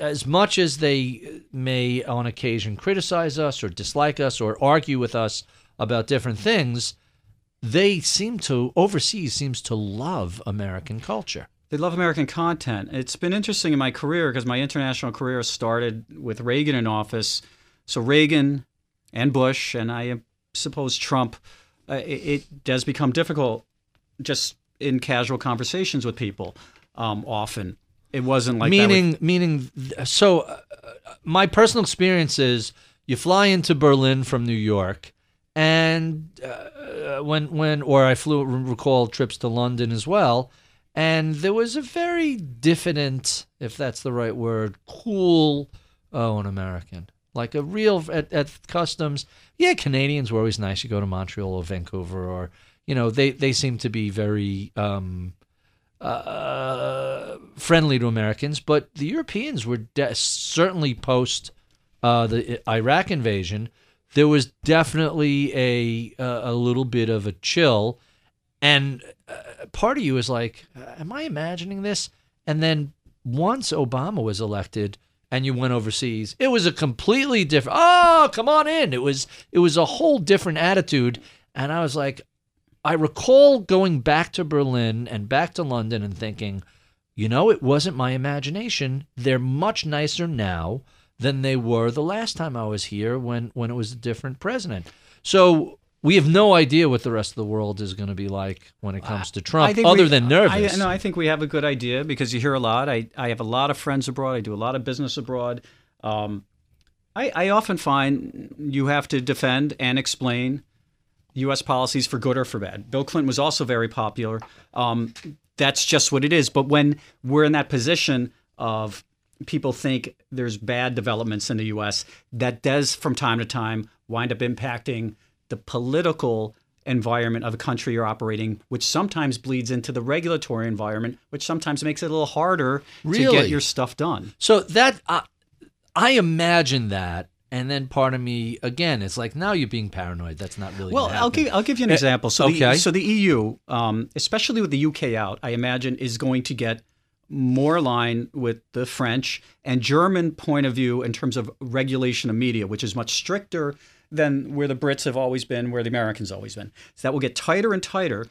As much as they may on occasion criticize us or dislike us or argue with us about different things, they seem to overseas seems to love American culture. They love American content. It's been interesting in my career because my international career started with Reagan in office. So Reagan and Bush, and I suppose Trump, uh, it, it, does become difficult just in casual conversations with people. Um, often, it wasn't like meaning with- meaning. So, uh, my personal experience is you fly into Berlin from New York, and uh, when when or I flew recall trips to London as well and there was a very diffident, if that's the right word, cool, oh, an American. Like a real, at, at customs, yeah, Canadians were always nice. You go to Montreal or Vancouver or, you know, they, they seem to be very um, uh, friendly to Americans. But the Europeans were de- certainly post uh, the Iraq invasion, there was definitely a, a little bit of a chill and uh, part of you is like, am I imagining this? And then once Obama was elected and you went overseas, it was a completely different. Oh, come on in. It was it was a whole different attitude. And I was like, I recall going back to Berlin and back to London and thinking, you know, it wasn't my imagination. They're much nicer now than they were the last time I was here when when it was a different president. So we have no idea what the rest of the world is going to be like when it comes to Trump, other we, than nervous. I, no, I think we have a good idea because you hear a lot. I, I have a lot of friends abroad. I do a lot of business abroad. Um, I, I often find you have to defend and explain U.S. policies for good or for bad. Bill Clinton was also very popular. Um, that's just what it is. But when we're in that position of people think there's bad developments in the U.S., that does from time to time wind up impacting – the political environment of a country you're operating, which sometimes bleeds into the regulatory environment, which sometimes makes it a little harder really? to get your stuff done. So that uh, I imagine that, and then part of me again, it's like now you're being paranoid. That's not really well. I'll give I'll give you an uh, example. So okay. the, so the EU, um, especially with the UK out, I imagine is going to get more aligned with the French and German point of view in terms of regulation of media, which is much stricter than where the Brits have always been, where the Americans always been. So that will get tighter and tighter.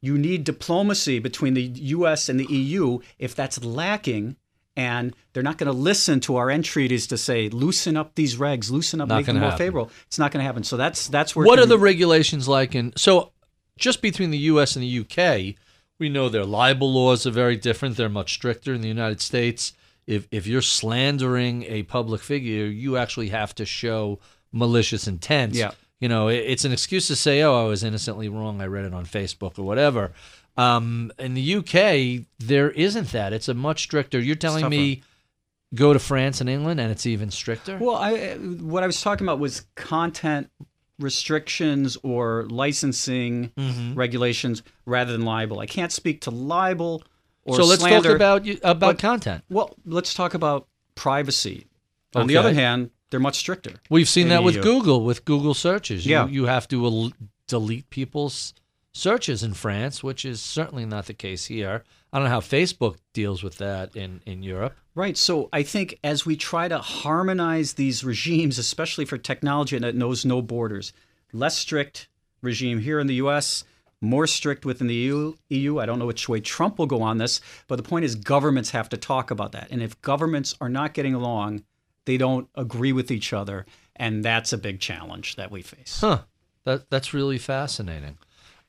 You need diplomacy between the U.S. and the EU. If that's lacking, and they're not going to listen to our entreaties to say loosen up these regs, loosen up, not make them more happen. favorable. It's not going to happen. So that's that's where. What are the regulations like And So just between the U.S. and the U.K., we know their libel laws are very different. They're much stricter in the United States. If if you're slandering a public figure, you actually have to show malicious intent. Yeah. You know, it, it's an excuse to say, "Oh, I was innocently wrong. I read it on Facebook or whatever." Um, in the UK, there isn't that. It's a much stricter. You're telling me go to France and England, and it's even stricter. Well, I what I was talking about was content restrictions or licensing mm-hmm. regulations rather than libel. I can't speak to libel or so let's slander, talk about about but, content. Well, let's talk about privacy. On the other hand, they're much stricter. We've seen that with Google, with Google searches. Yeah. You, you have to el- delete people's searches in France, which is certainly not the case here. I don't know how Facebook deals with that in, in Europe. Right. So I think as we try to harmonize these regimes, especially for technology that knows no borders, less strict regime here in the US, more strict within the EU, EU. I don't know which way Trump will go on this, but the point is governments have to talk about that. And if governments are not getting along, they don't agree with each other, and that's a big challenge that we face. Huh. That that's really fascinating.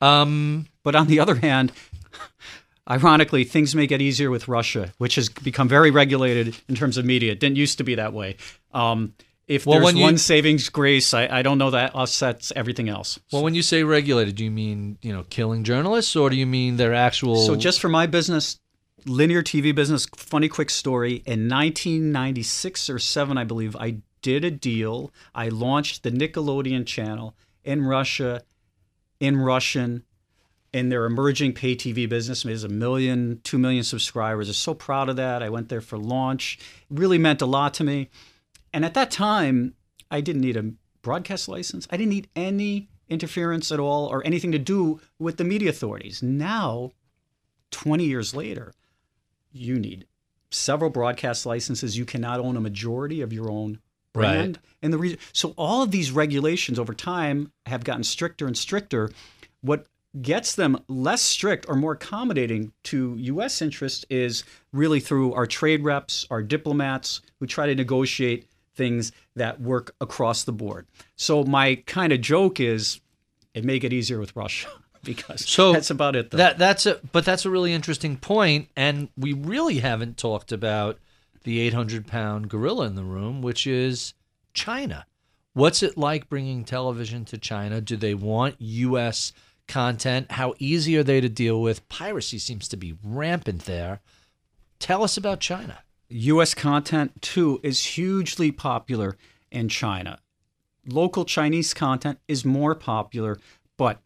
Um, but on the other hand, ironically, things may get easier with Russia, which has become very regulated in terms of media. It didn't used to be that way. Um, if well, there's one savings grace, I, I don't know that offsets everything else. Well, when you say regulated, do you mean you know killing journalists, or do you mean their actual? So just for my business, linear TV business, funny quick story. In 1996 or 7, I believe, I did a deal. I launched the Nickelodeon channel in Russia, in Russian, in their emerging pay TV business. It has a million, two million subscribers. I'm so proud of that. I went there for launch. It really meant a lot to me. And at that time, I didn't need a broadcast license. I didn't need any interference at all or anything to do with the media authorities. Now, 20 years later, you need several broadcast licenses. You cannot own a majority of your own brand. Right. And the reason, so all of these regulations over time have gotten stricter and stricter. What gets them less strict or more accommodating to U.S. interests is really through our trade reps, our diplomats who try to negotiate things that work across the board. So my kind of joke is it may get easier with Russia because So that's about it. Though. That that's a but that's a really interesting point, and we really haven't talked about the 800 pound gorilla in the room, which is China. What's it like bringing television to China? Do they want U.S. content? How easy are they to deal with? Piracy seems to be rampant there. Tell us about China. U.S. content too is hugely popular in China. Local Chinese content is more popular, but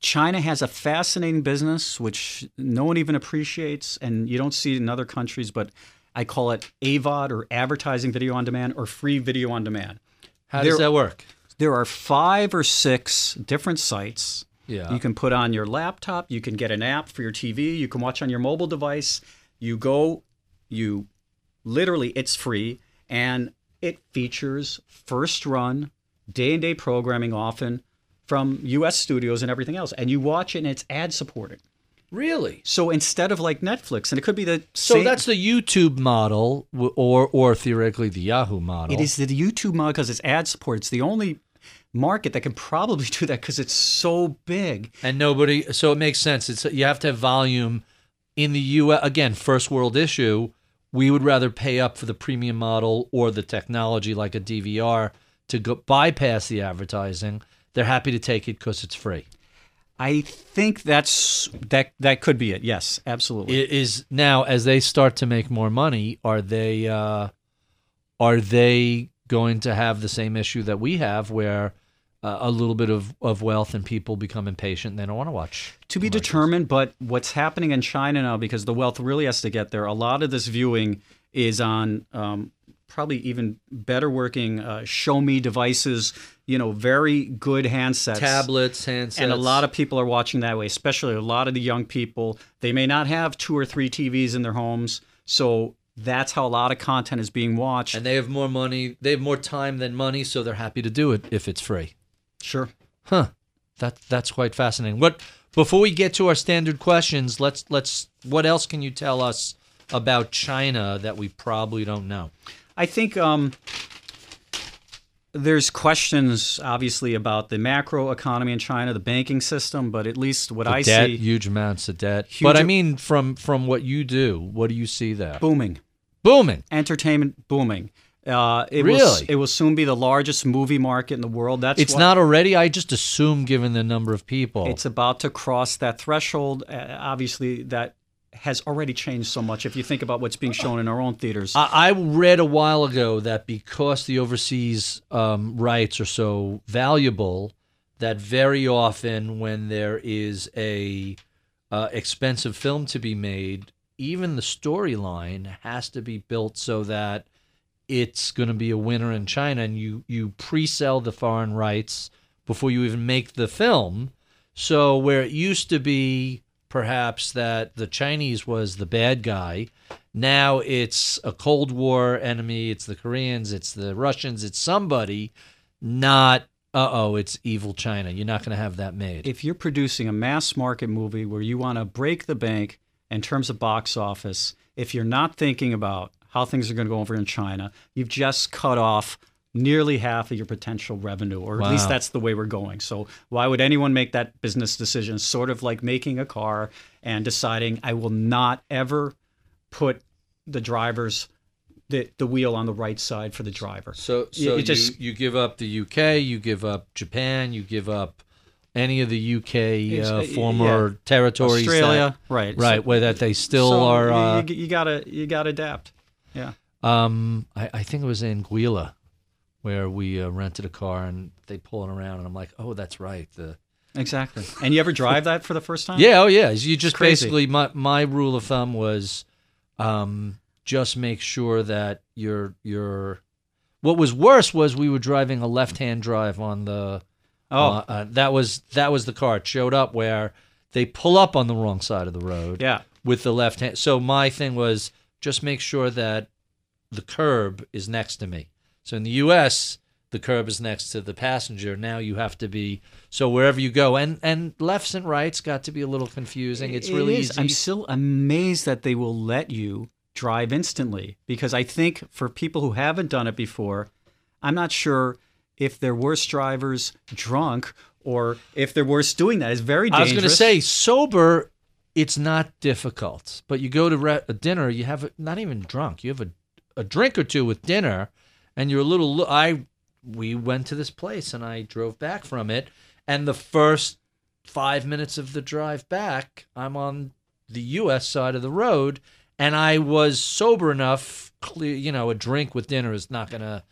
China has a fascinating business which no one even appreciates, and you don't see it in other countries. But I call it AVOD or advertising video on demand or free video on demand. How There- does that work? There are five or six different sites. Yeah. You can put on your laptop, you can get an app for your TV, you can watch on your mobile device. You go, you literally, it's free, and it features first run, day and day programming often from US studios and everything else. And you watch it and it's ad supported. Really? So instead of like Netflix, and it could be the So same, that's the YouTube model, or or theoretically the Yahoo model. It is the YouTube model because it's ad support. It's the only market that can probably do that because it's so big. and nobody so it makes sense it's you have to have volume in the US again first world issue we would rather pay up for the premium model or the technology like a DVR to go bypass the advertising they're happy to take it cuz it's free I think that's that. That could be it. Yes, absolutely. it is now as they start to make more money are they uh are they going to have the same issue that we have where uh, a little bit of, of wealth and people become impatient and they don't want to watch to be determined, but what's happening in China now, because the wealth really has to get there, a lot of this viewing is on um, probably even better working uh, Xiaomi devices, you know, very good handsets. tablets handsets And a lot of people are watching that way, especially a lot of the young people. They may not have two or three TVs in their homes. So that's how a lot of content is being watched. and they have more money they have more time than money so they're happy to do it if it's free sure. huh. That that's quite fascinating. What before we get to our standard questions let's let's what else can you tell us about china that we probably don't know? I think um, there's questions, obviously, about the macro economy in China, the banking system, but at least what The I debt see huge amounts of debt. But i mean from from what you do what do you see there? Booming, booming. Entertainment booming. Uh, it will, it will soon be the largest movie market in the world. That's it's not already i just assume given the number of people It's about to cross that threshold. Uh, obviously, that has already changed so much. If you think about what's being shown in our own theaters, I, I read a while ago that because the overseas um, rights are so valuable, that very often when there is a uh, expensive film to be made, even the storyline has to be built so that it's going to be a winner in China, and you you pre-sell the foreign rights before you even make the film. So where it used to be perhaps that the Chinese was the bad guy, now it's a Cold War enemy. It's the Koreans. It's the Russians. It's somebody, not uh oh, it's evil China. You're not going to have that made. if you're producing a mass market movie where you want to break the bank in terms of box office, if you're not thinking about how things are going to go over in China, you've just cut off nearly half of your potential revenue, or at least that's the way we're going. So why would anyone make that business decision? Sort of like making a car and deciding I will not ever put the driver's the, the wheel on the right side for the driver. So, so you you, just- you give up the UK, you give up Japan, you give up any of the UK uh, uh, former territories, Australia, that- right? right, So- where that they still so are. you- Uh, you, you gotta you gotta adapt. Yeah. um, I, I think it was Anguilla, where we uh, rented a car and they pull it around, and I'm like, oh, that's right. The Exactly. And you ever drive that for the first time? yeah, oh yeah. You just crazy. basically my my rule of thumb was, um, just make sure that you're you're. What was worse was we were driving a left-hand drive on the Oh, Uh, uh, that was that was the car. It showed up where they pull up on the wrong side of the road yeah. with the left hand. So my thing was just make sure that the curb is next to me. So in the U.S., the curb is next to the passenger. Now you have to be so wherever you go, and and lefts and rights got to be a little confusing. It's It really is. easy. I'm still amazed that they will let you drive instantly because I think for people who haven't done it before, I'm not sure if they're worse drivers drunk or if they're worse doing that. It's very I was going to say sober, it's not difficult, but you go to re- a dinner, you have a, not even drunk, you have a a drink or two with dinner, and you're a little. I we went to this place and I drove back from it, and the first five minutes of the drive back, I'm on the U.S. side of the road, and I was sober enough. Clear, you know, a drink with dinner is not gonna.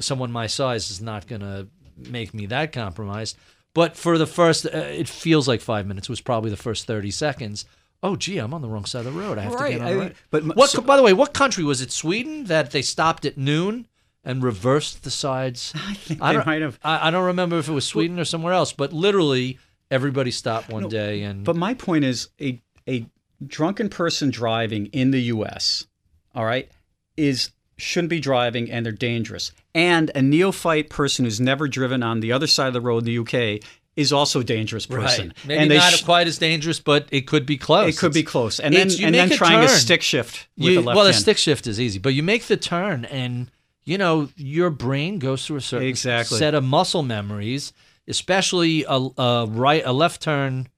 Someone my size is not gonna make me that compromised. But for the first, uh, it feels like five minutes was probably the first thirty seconds. Oh, gee, I'm on the wrong side of the road. I have to get on the right. but what? so- by the way, what country was it? Sweden that they stopped at noon and reversed the sides. I think I they don't, might have. I, I don't remember if it was Sweden or somewhere else, but literally everybody stopped one day and. But my point is a a drunken person driving in the US, all right, is shouldn't be driving and they're dangerous. And a neophyte person who's never driven on the other side of the road in the UK is also a dangerous person. Right. Maybe and not sh- quite as dangerous, but it could be close. it could be close. And then it's- and then a trying to turn. stick shift with you, the left well, hand. stick shift is easy, but you make the turn, and you know your brain goes through a certain Exactly. set of muscle memories. Especially a, a right, a left turn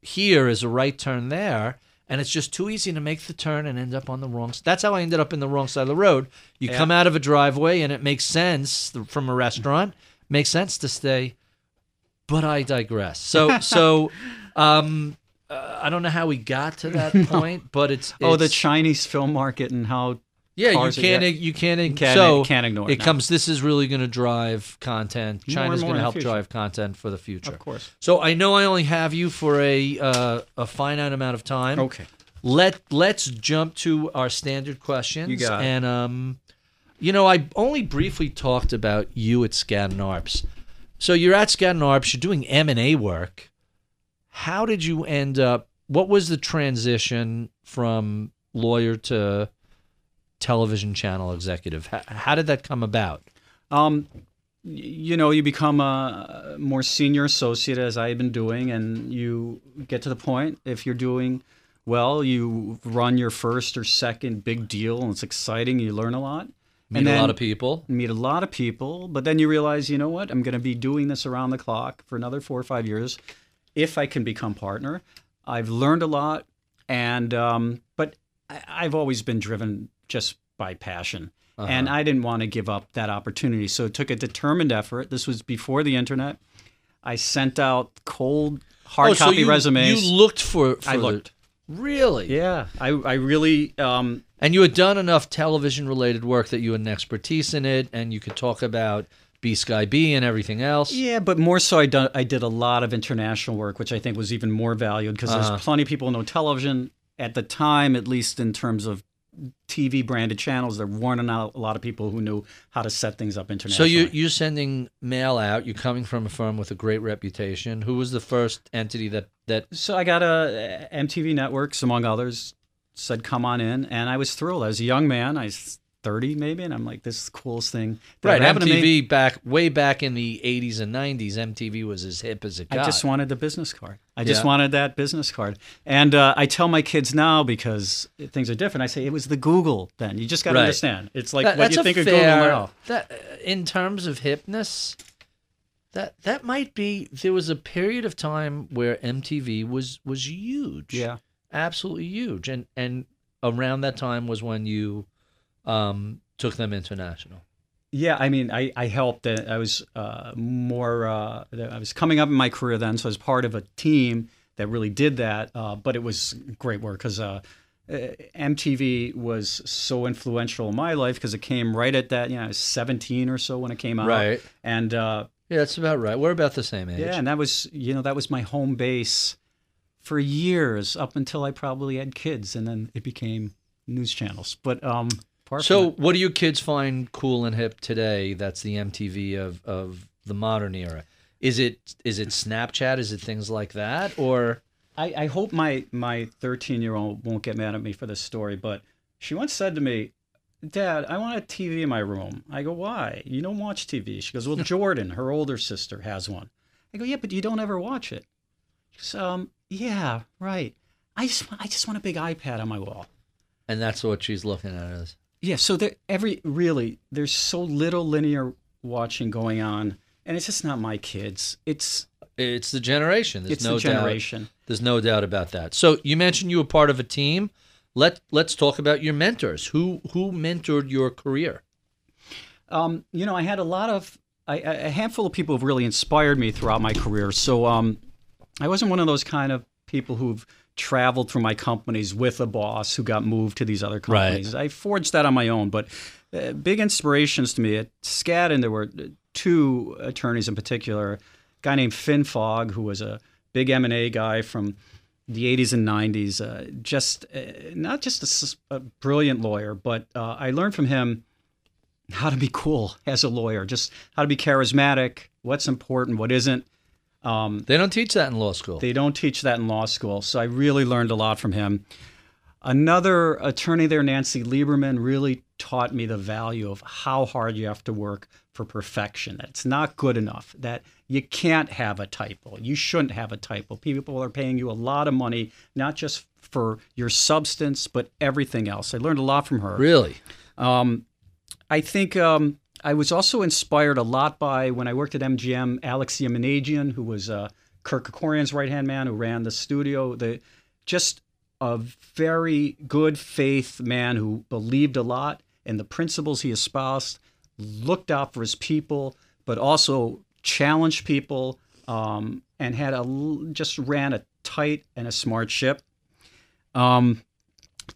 here is a right turn there, and it's just too easy to make the turn and end up on the wrong. That's how I ended up in the wrong side of the road. You Yeah. come out of a driveway, and it makes sense from a restaurant. Makes sense to stay, but I digress. So, so. Um, uh, I don't know how we got to that point, but it's, oh, the Chinese film market and how yeah, you can't you can't You can't- so can't ignore it it now. comes. This is really going to drive content. More China's going to help drive content for the future. Of course. So I know I only have you for a uh, a finite amount of time. Okay. Let Let's jump to our standard questions. You got it. And um, you know, I only briefly talked about you at Skadden Arps. So you're at Skadden Arps. You're doing M and A work. How did you end up? What was the transition from lawyer to television channel executive? How, how did that come about? Um, you know, you become a more senior associate as I have been doing, and you get to the point if you're doing well, you run your first or second big deal, and it's exciting. You learn a lot. Meet and a lot of people. Meet a lot of people, but then you realize, you know what? I'm going to be doing this around the clock for another four or five years, if I can become partner. I've learned a lot, and um, but I, I've always been driven just by passion. And I didn't want to give up that opportunity. So it took a determined effort. This was before the internet. I sent out cold, hard oh, so copy you, resumes. You looked for. for I the- looked. really? yeah, I, I really, um, And you had done enough television related work that you had an expertise in it, and you could talk about BSkyB and everything else. yeah, but more so, I, done, I did a lot of international work, which I think was even more valued because Uh-huh. there's plenty of people who know television at the time, at least in terms of TV branded channels. There weren't a lot of people who knew how to set things up So internationally. you you're sending mail out. You're coming from a firm with a great reputation. Who was the first entity that that? So I got a MTV Networks, among others, said come on in, and I was thrilled. I was a young man. I was thirty maybe, and I'm like, this is the coolest thing. Right, to me. MTV back way back in the 80s and 90s. MTV was as hip as it got. I just wanted the business card. I just wanted that business card. And uh, I tell my kids now because things are different. I say it was the Google then. You just got to Right. understand. It's like That- what you think of fair, Google now. That in terms of hipness, that that might be. There was a period of time where MTV was was huge. Yeah. absolutely huge, and and around that time was when you um, took them international. Yeah, I mean, I, I helped. uh, I was uh, more. Uh, I was coming up in my career then, so I was part of a team that really did that. Uh, but it was great work because uh, uh, MTV was so influential in my life because it came right at that. You know, I was 17 or so when it came out. Right. And uh, Yeah, that's about right. We're about the same age. yeah, and that was you know that was my home base for years up until I probably had kids, and then it became news channels. But um, apart from So, that- what do you kids find cool and hip today? That's the MTV of of the modern era. Is it is it Snapchat? Is it things like that, or I, I hope my my 13 year old won't get mad at me for this story, but she once said to me, Dad, I want a TV in my room. I go, why? You don't watch TV. She goes, well, Jordan, her older sister, has one. I go, yeah, but you don't ever watch it. She goes, um, yeah, right. I just, I just want a big iPad on my wall. And that's what she's looking at as. Yeah, so there, every really, there's so little linear watching going on, and it's just not my kids. It's It's the generation. There's it's no the generation. doubt. There's no doubt about that. So you mentioned you were part of a team. Let Let's talk about your mentors. Who who mentored your career? Um, you know, I had a lot of I, a handful of people have really inspired me throughout my career. So um, I wasn't one of those kind of people who've traveled through my companies with a boss who got moved to these other Right. companies. I forged that on my own. But uh, big inspirations to me at Skadden, there were two attorneys in particular. A guy named Finn Fogg, who was a big M and A guy from the 80s and 90s. Uh, just uh, not just a brilliant lawyer, but uh, I learned from him how to be cool as a lawyer, just how to be charismatic, what's important, what isn't. Um, They don't teach that in law school. they don't teach that in law school, so I really learned a lot from him. Another attorney there, Nancy Lieberman, really taught me the value of how hard you have to work for perfection. That it's not good enough. That you can't have a typo. You shouldn't have a typo. People are paying you a lot of money, not just for your substance, but everything else. I learned a lot from her. really? Um, I think um, I was also inspired a lot by when I worked at MGM, Alex Yemenidjian, who was uh, Kirk Kerkorian's right hand man who ran the studio. The just a very good faith man who believed a lot in the principles he espoused, looked out for his people, but also challenged people, um, and had a just ran a tight and a smart ship. Um,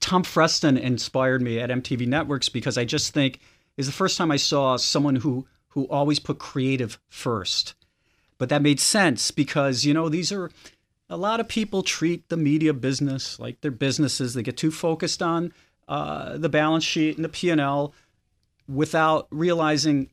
Tom Freston inspired me at MTV Networks because I just think is the first time I saw someone who who always put creative first. But that made sense because you know these are a lot of people treat the media business like their businesses. They get too focused on uh, the balance sheet and the P and L without realizing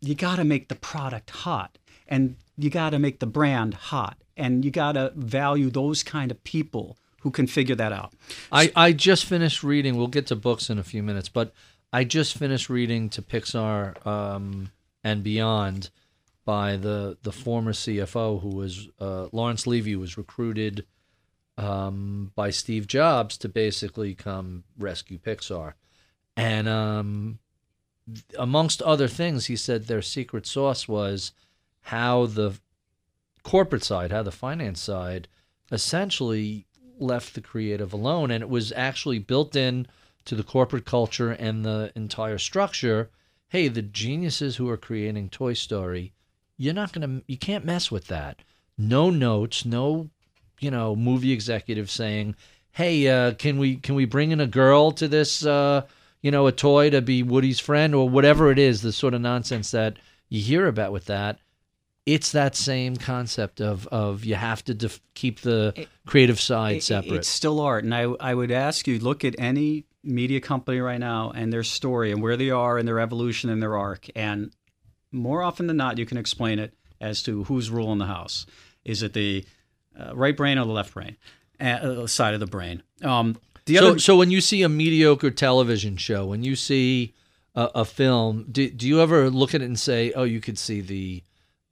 you got to make the product hot and you got to make the brand hot and you got to value those kind of people who can figure that out. I, I just finished reading. We'll get to books in a few minutes, but I just finished reading to Pixar um, and Beyond by the the former CFO who was uh, Lawrence Levy was recruited um, by Steve Jobs to basically come rescue Pixar, and um, amongst other things, he said their secret sauce was how the corporate side, how the finance side, essentially left the creative alone, and it was actually built in to the corporate culture and the entire structure. Hey, the geniuses who are creating Toy Story, you're not gonna, you can't mess with that. No notes, no, you know, movie executive saying, "Hey, uh, can we can we bring in a girl to this, uh, you know, a toy to be Woody's friend or whatever it is." The sort of nonsense that you hear about with that it's that same concept of of you have to def- keep the creative side It- separate. It's still art, and I I would ask you look at any media company right now and their story and where they are in their evolution and their arc, and more often than not, you can explain it as to who's ruling the house. Is it the uh, right brain or the left brain uh, side of the brain? Um, the so other so when you see a mediocre television show, when you see a, a film, do, do you ever look at it and say, "Oh, you could see the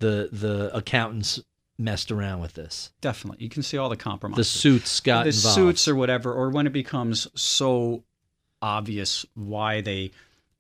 the the accountants messed around with this. definitely you can see all the compromises. The suits got the involved." suits or whatever, or when it becomes so obvious why they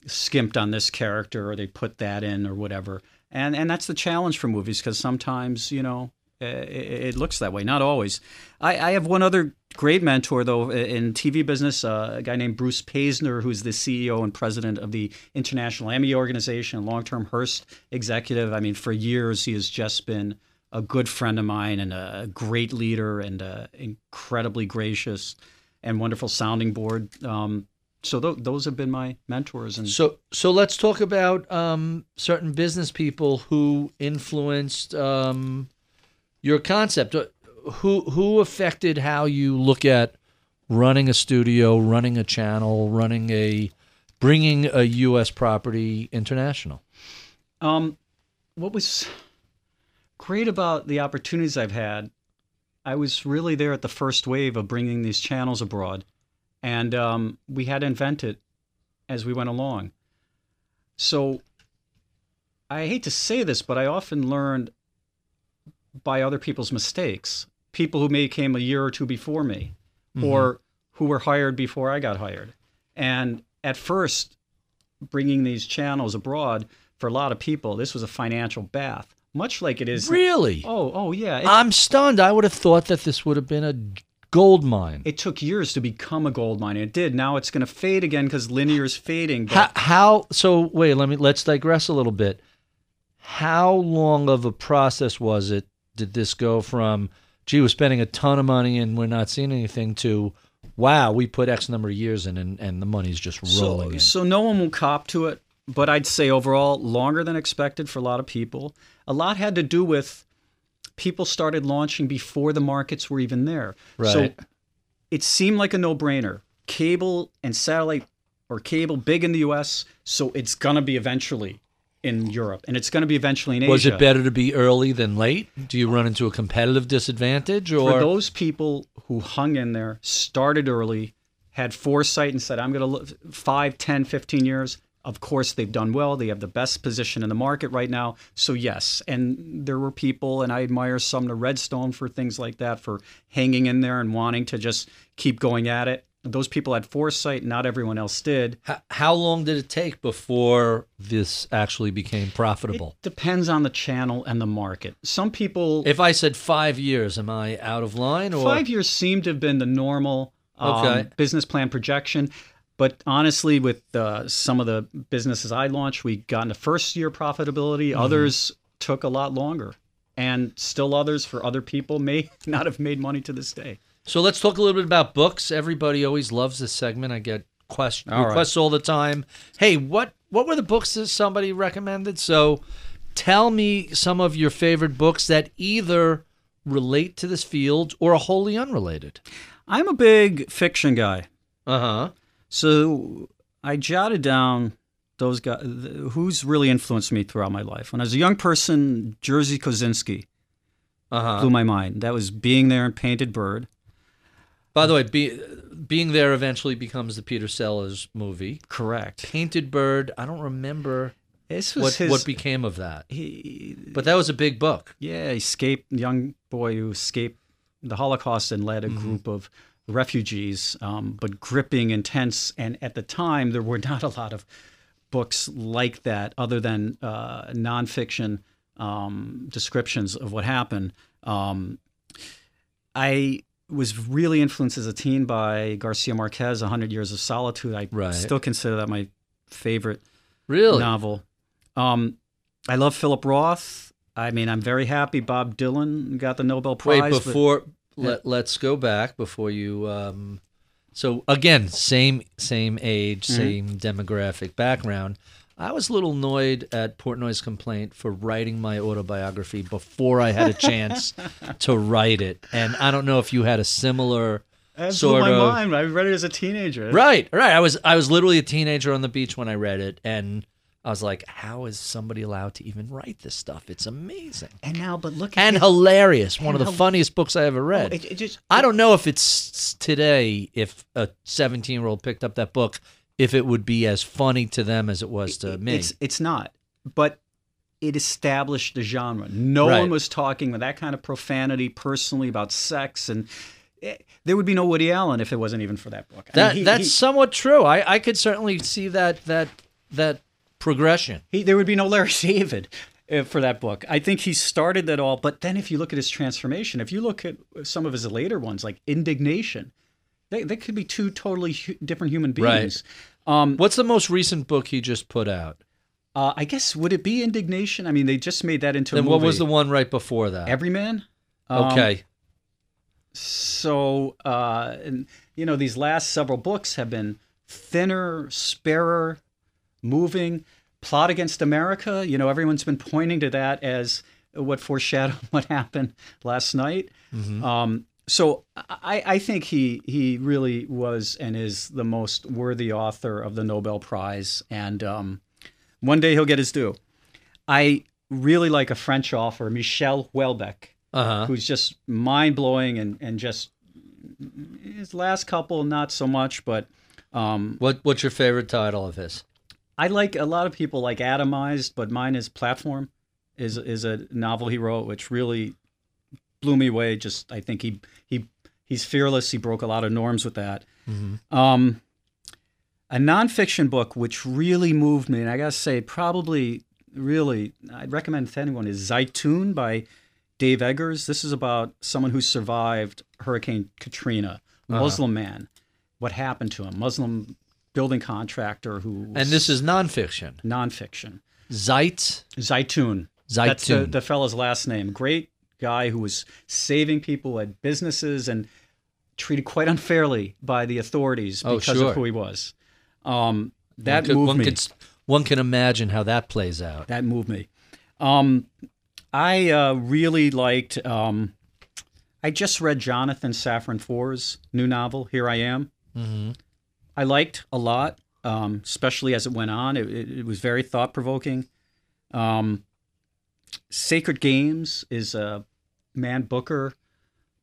skimped on this character or they put that in or whatever. And and that's the challenge for movies because sometimes you know it, it looks that way. Not always. I, I have one other great mentor though in TV business, uh, a guy named Bruce Paisner, who's the CEO and president of the International Emmy Organization, long-term Hearst executive. I mean, for years he has just been a good friend of mine and a great leader and uh, incredibly gracious and wonderful sounding board. Um, so th- those have been my mentors. And So so let's talk about um, certain business people who influenced um, your concept. Uh, Who who affected how you look at running a studio, running a channel, running a bringing a U.S. property international? Um, what was great about the opportunities I've had, I was really there at the first wave of bringing these channels abroad, and um, we had to invent it as we went along. So I hate to say this, but I often learned by other people's mistakes. People who may came a year or two before me, or who were hired before I got hired. And at first, bringing these channels abroad for a lot of people, this was a financial bath, much like it is. Really? Oh, oh yeah. It, I'm stunned. I would have thought that this would have been a gold mine. it took years to become a gold mine. It did. Now it's going to fade again because linear is fading. But How, how? So wait, let me let's digress a little bit. How long of a process was it? Did this go from, gee, we're spending a ton of money and we're not seeing anything to, wow, we put X number of years in and, and the money's just rolling so, in. so no one will cop to it. But I'd say overall, longer than expected for a lot of people. A lot had to do with people started launching before the markets were even there. So it seemed like a no-brainer. Cable and satellite or cable big in the US, so it's going to be eventually in Europe and it's going to be eventually in Asia. Was it better to be early than late? Do you run into a competitive disadvantage or For those people who hung in there, started early, had foresight and said, I'm going to look 5, 10, 15 years. Of course, they've done well. They have the best position in the market right now. So, yes. And there were people, and I admire Sumner Redstone for things like that, for hanging in there and wanting to just keep going at it. Those people had foresight, not everyone else did. how, how long did it take before this actually became profitable? Depends on the channel and the market. Some people. if I said five years, am I out of line or Five years seemed to have been the normal um, Okay. business plan projection. But honestly, with uh, some of the businesses I launched, we got into first year profitability. Mm-hmm. Others took a lot longer. And still others for other people may not have made money to this day. So let's talk a little bit about books. Everybody always loves this segment. I get question, All right. requests all the time. Hey, what what were the books that somebody recommended? So tell me some of your favorite books that either relate to this field or are wholly unrelated. I'm a big fiction guy. Uh huh. So I jotted down those guys who's really influenced me throughout my life. When I was a young person, Jerzy Kosinski Uh huh. blew my mind. That was being there in Painted Bird. By the way, be, being there eventually becomes the Peter Sellers movie. Correct. Painted Bird. I don't remember This was what his. what became of that, he, but that was a big book. yeah, escaped young boy who escaped the Holocaust and led a group of refugees, um, but gripping, intense. And at the time, there were not a lot of books like that, other than uh, nonfiction um, descriptions of what happened. Um, I was really influenced as a teen by Garcia Marquez, A Hundred Years of Solitude. I Right. still consider that my favorite Really? novel. Um, I love Philip Roth. I mean, I'm very happy Bob Dylan got the Nobel Prize. Wait, but- before let, let's go back before you. Um, so again, same same age, Mm-hmm. same demographic background. I was a little annoyed at Portnoy's complaint for writing my autobiography before I had a chance to write it, and I don't know if you had a similar sort my of mind. I read it as a teenager. right, right. I was I was literally a teenager on the beach when I read it, and I was like, "How is somebody allowed to even write this stuff? It's amazing And now, but look at and it. hilarious. One of the funniest books I ever read." It, it just I don't know if it's today, if a 17 year old picked up that book, if it would be as funny to them as it was to me. It's it's not, but it established the genre. No Right. one was talking with that kind of profanity personally about sex, and eh, there would be no Woody Allen if it wasn't even for that book. I mean, he- that's he- somewhat true. I, I could certainly see that that that progression. He, there would be no Larry David uh, for that book. I think he started that all, but then if you look at his transformation, if you look at some of his later ones, like Indignation, they, they could be two totally hu- different human Right. beings. Um, What's the most recent book he just put out? uh, I guess would it be Indignation? I mean, they just made that into Then a movie. what was the one right before that? Everyman? Um, okay. So, uh, and, you know, these last several books have been thinner, sparer, moving. Plot Against America, you know, everyone's been pointing to that as what foreshadowed what happened last night. Um, so I, I think he he really was and is the most worthy author of the Nobel Prize, and um, one day he'll get his due. I really like a French author, Michel Houellebecq Uh huh. who's just mind blowing and, and just his last couple not so much, but Um, What What's your favorite title of his? I like a lot of people like Atomized, but mine is Platform, is is a novel he wrote which really blew me away. Just I think he he he's fearless. He broke a lot of norms with that. Um, a nonfiction book which really moved me, and I gotta say, probably really, I'd recommend to anyone is Zeitoun by Dave Eggers. This is about someone who survived Hurricane Katrina, Muslim man. What happened to him? Muslim building contractor who And this is nonfiction. nonfiction. Zeit. Zeitoun. That's the, the fellow's last name. Great guy who was saving people at businesses and treated quite unfairly by the authorities Oh, because sure. of who he was. Um, that one could, moved one me. Could, one can imagine how that plays out. That moved me. Um, I uh, really liked. Um, I just read Jonathan Safran Foer's new novel, Here I Am. hmm I liked a lot, um, especially as it went on. It, it, it was very thought provoking. Um, Sacred Games is a Man Booker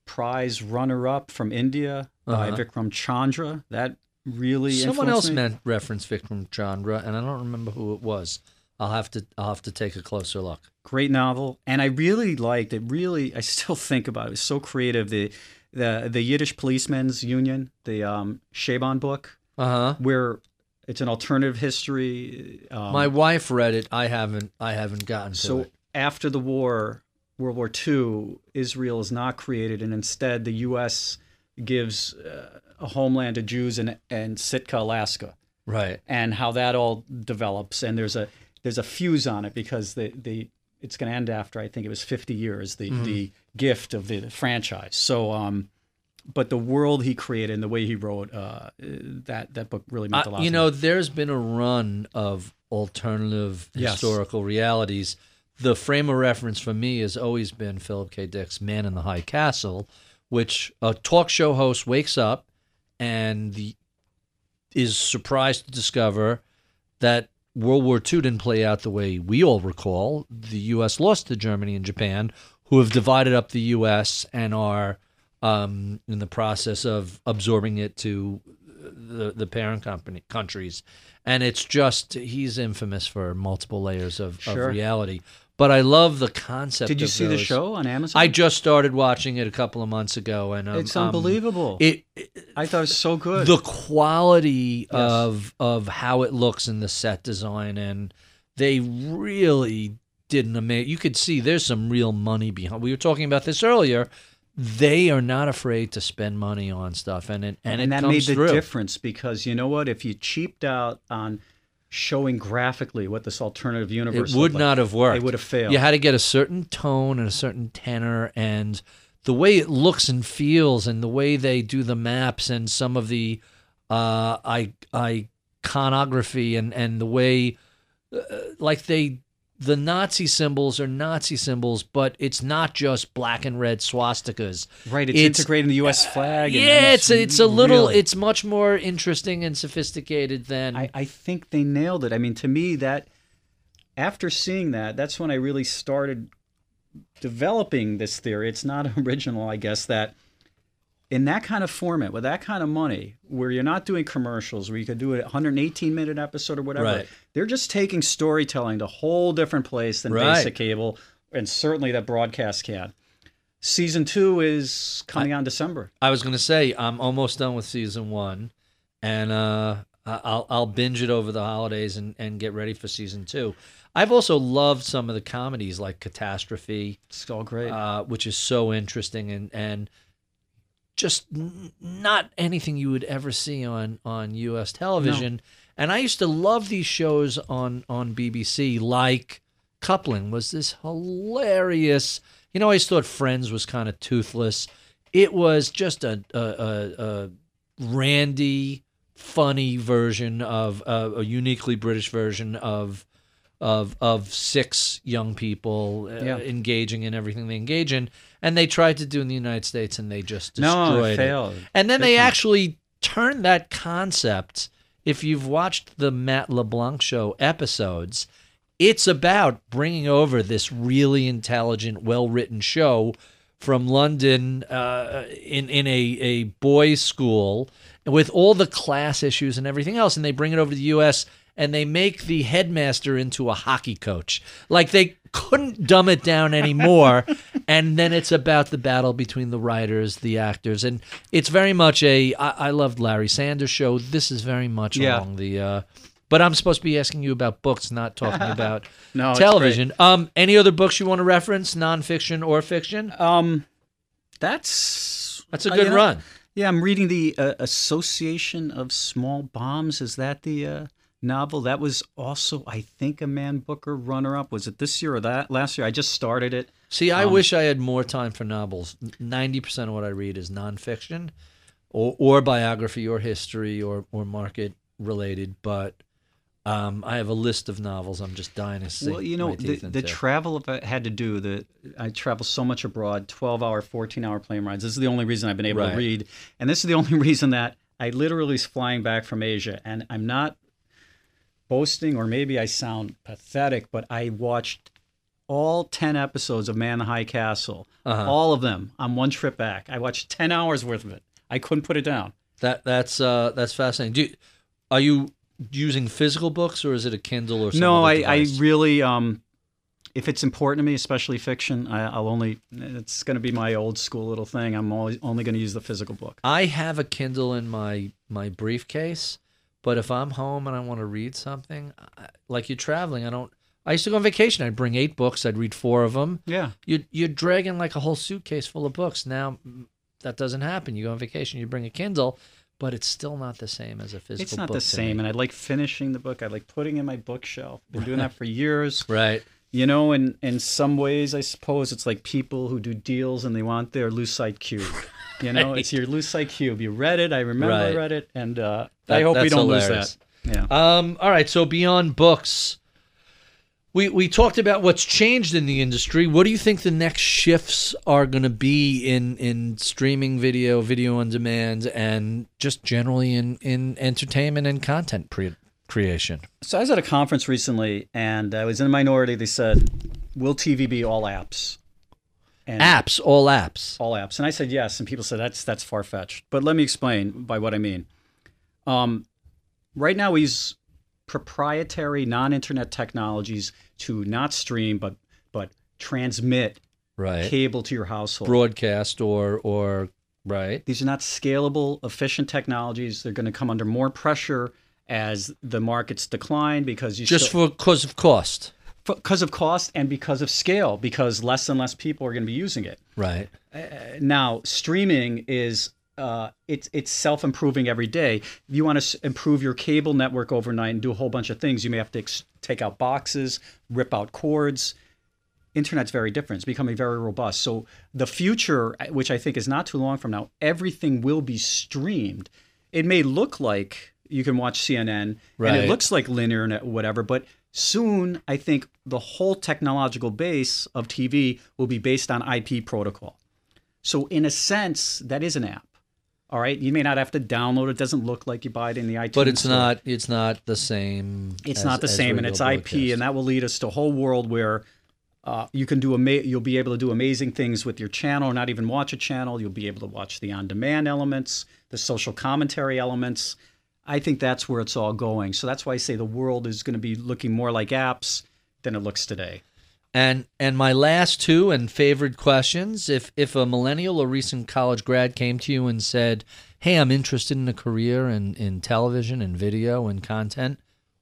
Prize runner up from India by Uh-huh. Vikram Chandra. That really Someone else me. meant reference Vikram Chandra, and I don't remember who it was. I'll have to I'll have to take a closer look. great novel and i really liked it really i still think about it it was so creative the the the yiddish policemen's union the um Chabon book Uh huh. where it's an alternative history um, My wife read it. I haven't. I haven't gotten to so it. after the war world war ii israel is not created and instead the us gives uh, a homeland to jews in, in sitka alaska Right. and how that all develops. And there's a there's a fuse on it because the the it's going to end after I think it was 50 years the the gift of the franchise. So um, but the world he created and the way he wrote uh, that that book really meant a Uh, lot. you to know, there's been a run of alternative Yes. historical realities. The frame of reference for me has always been Philip K. Dick's Man in the High Castle, which a talk show host wakes up and the, is surprised to discover that World War II didn't play out the way we all recall. The U.S. lost to Germany and Japan, who have divided up the U.S. and are um, in the process of absorbing it to the the parent company countries, and it's just he's infamous for multiple layers of, Sure. of reality. But I love the concept. Did you see the show on Amazon? I just started watching it a couple of months ago, and um, it's um, unbelievable. it, I thought it was so good. the quality of of how it looks in the set design, and they really did an amazing. You could see there's some real money behind. We were talking about this earlier. They are not afraid to spend money on stuff, and it and, and it that made the through. difference because you know what? If you cheaped out on showing graphically what this alternative universe It would like, not have worked. It would have failed. You had to get a certain tone and a certain tenor, and the way it looks and feels, and the way they do the maps, and some of the uh, I, iconography, and and the way, uh, like they, the Nazi symbols are Nazi symbols, but it's not just black and red swastikas. Right, it's, It's- integrating the U.S. flag. and Yeah, it's it's a little, really- it's much more interesting and sophisticated than I, I think they nailed it. I mean, to me, that after seeing that, that's when I really started developing this theory. It's not original, I guess, that in that kind of format, with that kind of money, where you're not doing commercials, where you could do a 118 minute episode or whatever, Right. they're just taking storytelling to a whole different place than Right. basic cable, and certainly that broadcast can. Season two is coming on December. I was gonna say I'm almost done with season one, and uh, I- I'll I'll binge it over the holidays and, and get ready for season two. I've also loved some of the comedies like Catastrophe, It's all great. uh, which is so interesting and and just n- not anything you would ever see on on U.S. television. And I used to love these shows on on BBC, like Coupling was this hilarious. You know, I always thought Friends was kind of toothless. It was just a a, a, a randy, funny version of uh, a uniquely British version of of of six young people uh, Yeah. engaging in everything they engage in, and they tried to do in the United States, and they just No, it destroyed it. failed. And then Big they time. actually turned that concept. If you've watched the Matt LeBlanc show episodes, it's about bringing over this really intelligent, well-written show from London uh, in in a a boys' school, with all the class issues and everything else, and they bring it over to the U.S. and they make the headmaster into a hockey coach. Like they couldn't dumb it down anymore. and then it's about the battle between the writers, the actors, and it's very much a. I, I loved Larry Sanders show. This is very much Yeah. along the. Uh, but I'm supposed to be asking you about books, not talking about No, television. Um, any other books you want to reference, nonfiction or fiction? Um, that's That's a uh, good know, run. Yeah, I'm reading the uh, Association of Small Bombs. Is that the uh, novel? That was also, I think, a Man Booker runner-up. Was it this year or that last year? I just started it. See, Um, I wish I had more time for novels. Ninety percent of what I read is nonfiction, or or biography, or history, or or market related. But um, I have a list of novels. I'm just dying to see. well, you know, the, the travel I've had to do. The I travel so much abroad, 12-hour, 14-hour plane rides. This is the only reason I've been able Right. to read, and this is the only reason that I literally is flying back from Asia, and I'm not boasting, or maybe I sound pathetic, but I watched all 10 episodes of Man in the High Castle, Uh-huh. all of them on one trip back. I watched 10 hours worth of it. I couldn't put it down. that that's uh, that's fascinating. Do you, are you using physical books or is it a Kindle or something? no, I, I really, um, if it's important to me, especially fiction, I, I'll only, it's going to be my old school little thing. I'm always, only going to use the physical book. I have a Kindle in my my briefcase, but if I'm home and I want to read something, I, like you're traveling, I don't. I used to go on vacation. I'd bring eight books. I'd read four of them. Yeah. You're you're dragging like a whole suitcase full of books. Now mm, that doesn't happen. You go on vacation, you bring a Kindle, but it's still not the same as a physical. It's not book the same. me. And I like finishing the book. I like putting it in my bookshelf. Been doing that for years. Right. You know, in in some ways, I suppose it's like people who do deals and they want their lucite cube. You know, it's your lucite cube. You read it. I remember I read it, and uh, That- I hope we don't hilarious. lose that. Yeah. Um, all right. So beyond books, we we talked about what's changed in the industry. What do you think the next shifts are going to be in in streaming video, video on demand, and just generally in in entertainment and content pre- creation? So I was at a conference recently, and I was in a minority. They said, "Will TV be all apps?" And Apps, all apps. all apps, and I said yes. And people said that's that's far fetched. But let me explain by what I mean. Um, right now we use proprietary non-internet technologies to not stream, but but transmit Right. cable to your household. Broadcast or or right. These are not scalable, efficient technologies. They're going to come under more pressure as the markets decline because you Just still, for cause of cost. because of cost and because of scale, because less and less people are going to be using it. Right. Uh, now, streaming is uh, it's it's self improving every day. If you want to improve your cable network overnight and do a whole bunch of things, you may have to ex- take out boxes, rip out cords. Internet's very different. It's becoming very robust. So the future, which I think is not too long from now, everything will be streamed. It may look like you can watch CNN and it looks like linear and whatever, but soon I think the whole technological base of TV will be based on IP protocol. So in a sense, that is an app. All right, you may not have to download it. It doesn't look like you buy it in the iTunes. But it's store. not it's not the same. It's as- not the same, and it's IP, and that will lead us to a whole world where uh, you can do ama- You'll be able to do amazing things with your channel, or not even watch a channel. You'll be able to watch the on-demand elements, the social commentary elements. I think that's where it's all going. So that's why I say the world is going to be looking more like apps than it looks today. And and my last two and favorite questions: if if a millennial or recent college grad came to you and said, "Hey, I'm interested in a career in in television and video and content,"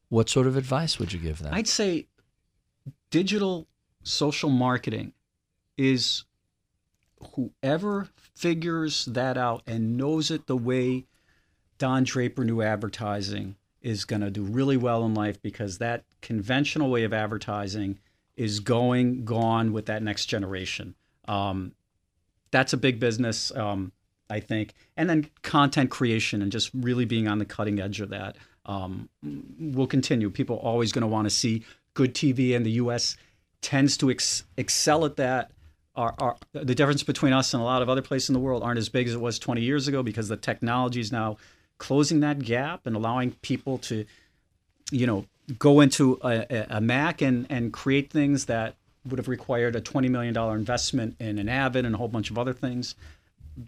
what sort of advice would you give them? I'd say digital social marketing is whoever figures that out and knows it the way Don Draper knew advertising is going to do really well in life because that conventional way of advertising is going gone with that next generation. Um, that's a big business, um, I think. And then content creation and just really being on the cutting edge of that um, will continue. People are always going to want to see good TV, and the U.S. tends to ex- excel at that. Our, our, the difference between us and a lot of other places in the world aren't as big as it was 20 years ago because the technology is now closing that gap and allowing people to, you know, go into a, a- Mac and, and create things that would have required a $20 million investment in an Avid and a whole bunch of other things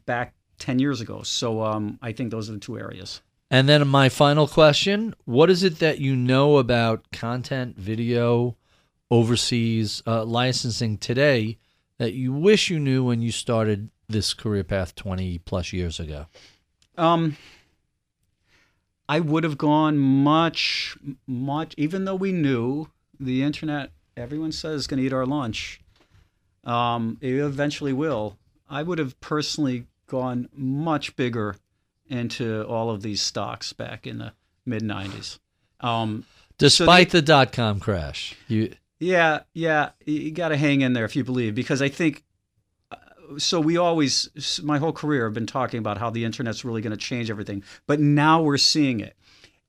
back 10 years ago. So um, I think those are the two areas. And then my final question What is it that you know about content, video, overseas uh, licensing today that you wish you knew when you started this career path 20 plus years ago? Um, I would have gone much, much, even though we knew the internet, everyone says, is going to eat our lunch. Um, it eventually will. I would have personally gone much bigger into all of these stocks back in the mid 90s. Um, Despite so the, the dot com crash, you yeah, yeah, you got to hang in there if you believe because I think so we always my whole career have been talking about how the internet's really going to change everything but now we're seeing it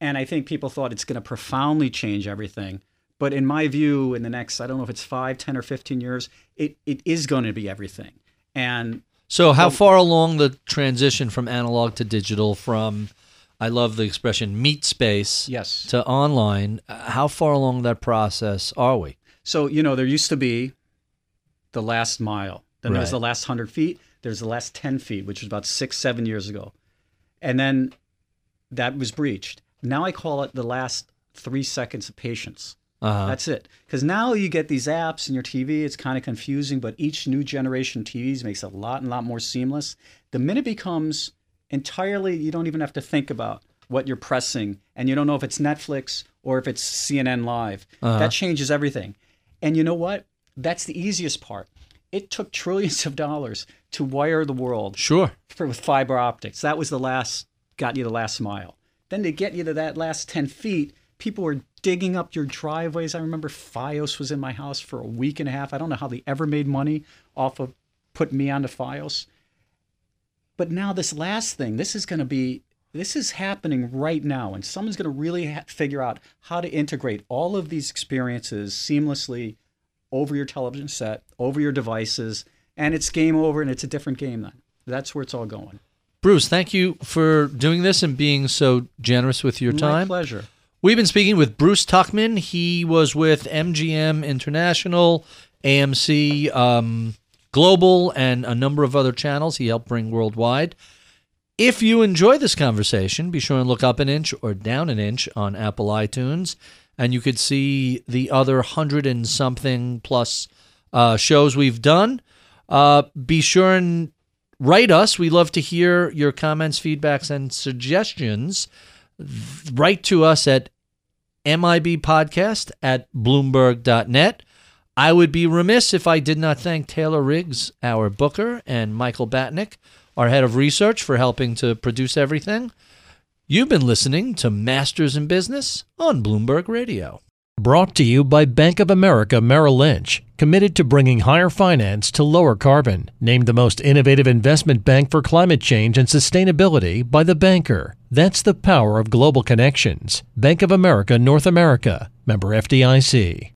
and i think people thought it's going to profoundly change everything but in my view in the next i don't know if it's 5 10 or 15 years it, it is going to be everything and so how far along the transition from analog to digital from I love the expression meat space yes. to online. How far along that process are we? So, you know, there used to be the last mile. Then right. there's the last 100 feet. There's the last 10 feet, which was about six, seven years ago. And then that was breached. Now I call it the last three seconds of patience. Uh-huh. That's it. Because now you get these apps in your TV. It's kind of confusing, but each new generation TVs makes it a lot and lot more seamless. The minute becomes entirely, you don't even have to think about what you're pressing, and you don't know if it's Netflix or if it's CNN Live. Uh-huh. That changes everything. And you know what? That's the easiest part. It took trillions of dollars to wire the world. Sure. For, with fiber optics. That was the last, got you the last mile. Then to get you to that last 10 feet, people were digging up your driveways. I remember Fios was in my house for a week and a half. I don't know how they ever made money off of putting me onto Fios. But now this last thing, this is going to be this is happening right now, and someone's going to really ha- figure out how to integrate all of these experiences seamlessly over your television set, over your devices, and it's game over, and it's a different game then. That's where it's all going. Bruce, thank you for doing this and being so generous with your time. My pleasure. We've been speaking with Bruce Tuchman. He was with MGM International, AMC. Um, Global, and a number of other channels he helped bring worldwide. If you enjoy this conversation, be sure and look up an inch or down an inch on Apple iTunes, and you could see the other hundred and something plus uh, shows we've done. Uh, be sure and write us. We love to hear your comments, feedbacks, and suggestions. Write to us at mibpodcast at bloomberg.net. I would be remiss if I did not thank Taylor Riggs, our booker, and Michael Batnick, our head of research, for helping to produce everything. You've been listening to Masters in Business on Bloomberg Radio. Brought to you by Bank of America Merrill Lynch, committed to bringing higher finance to lower carbon. Named the most innovative investment bank for climate change and sustainability by The Banker. That's the power of global connections. Bank of America North America, member FDIC.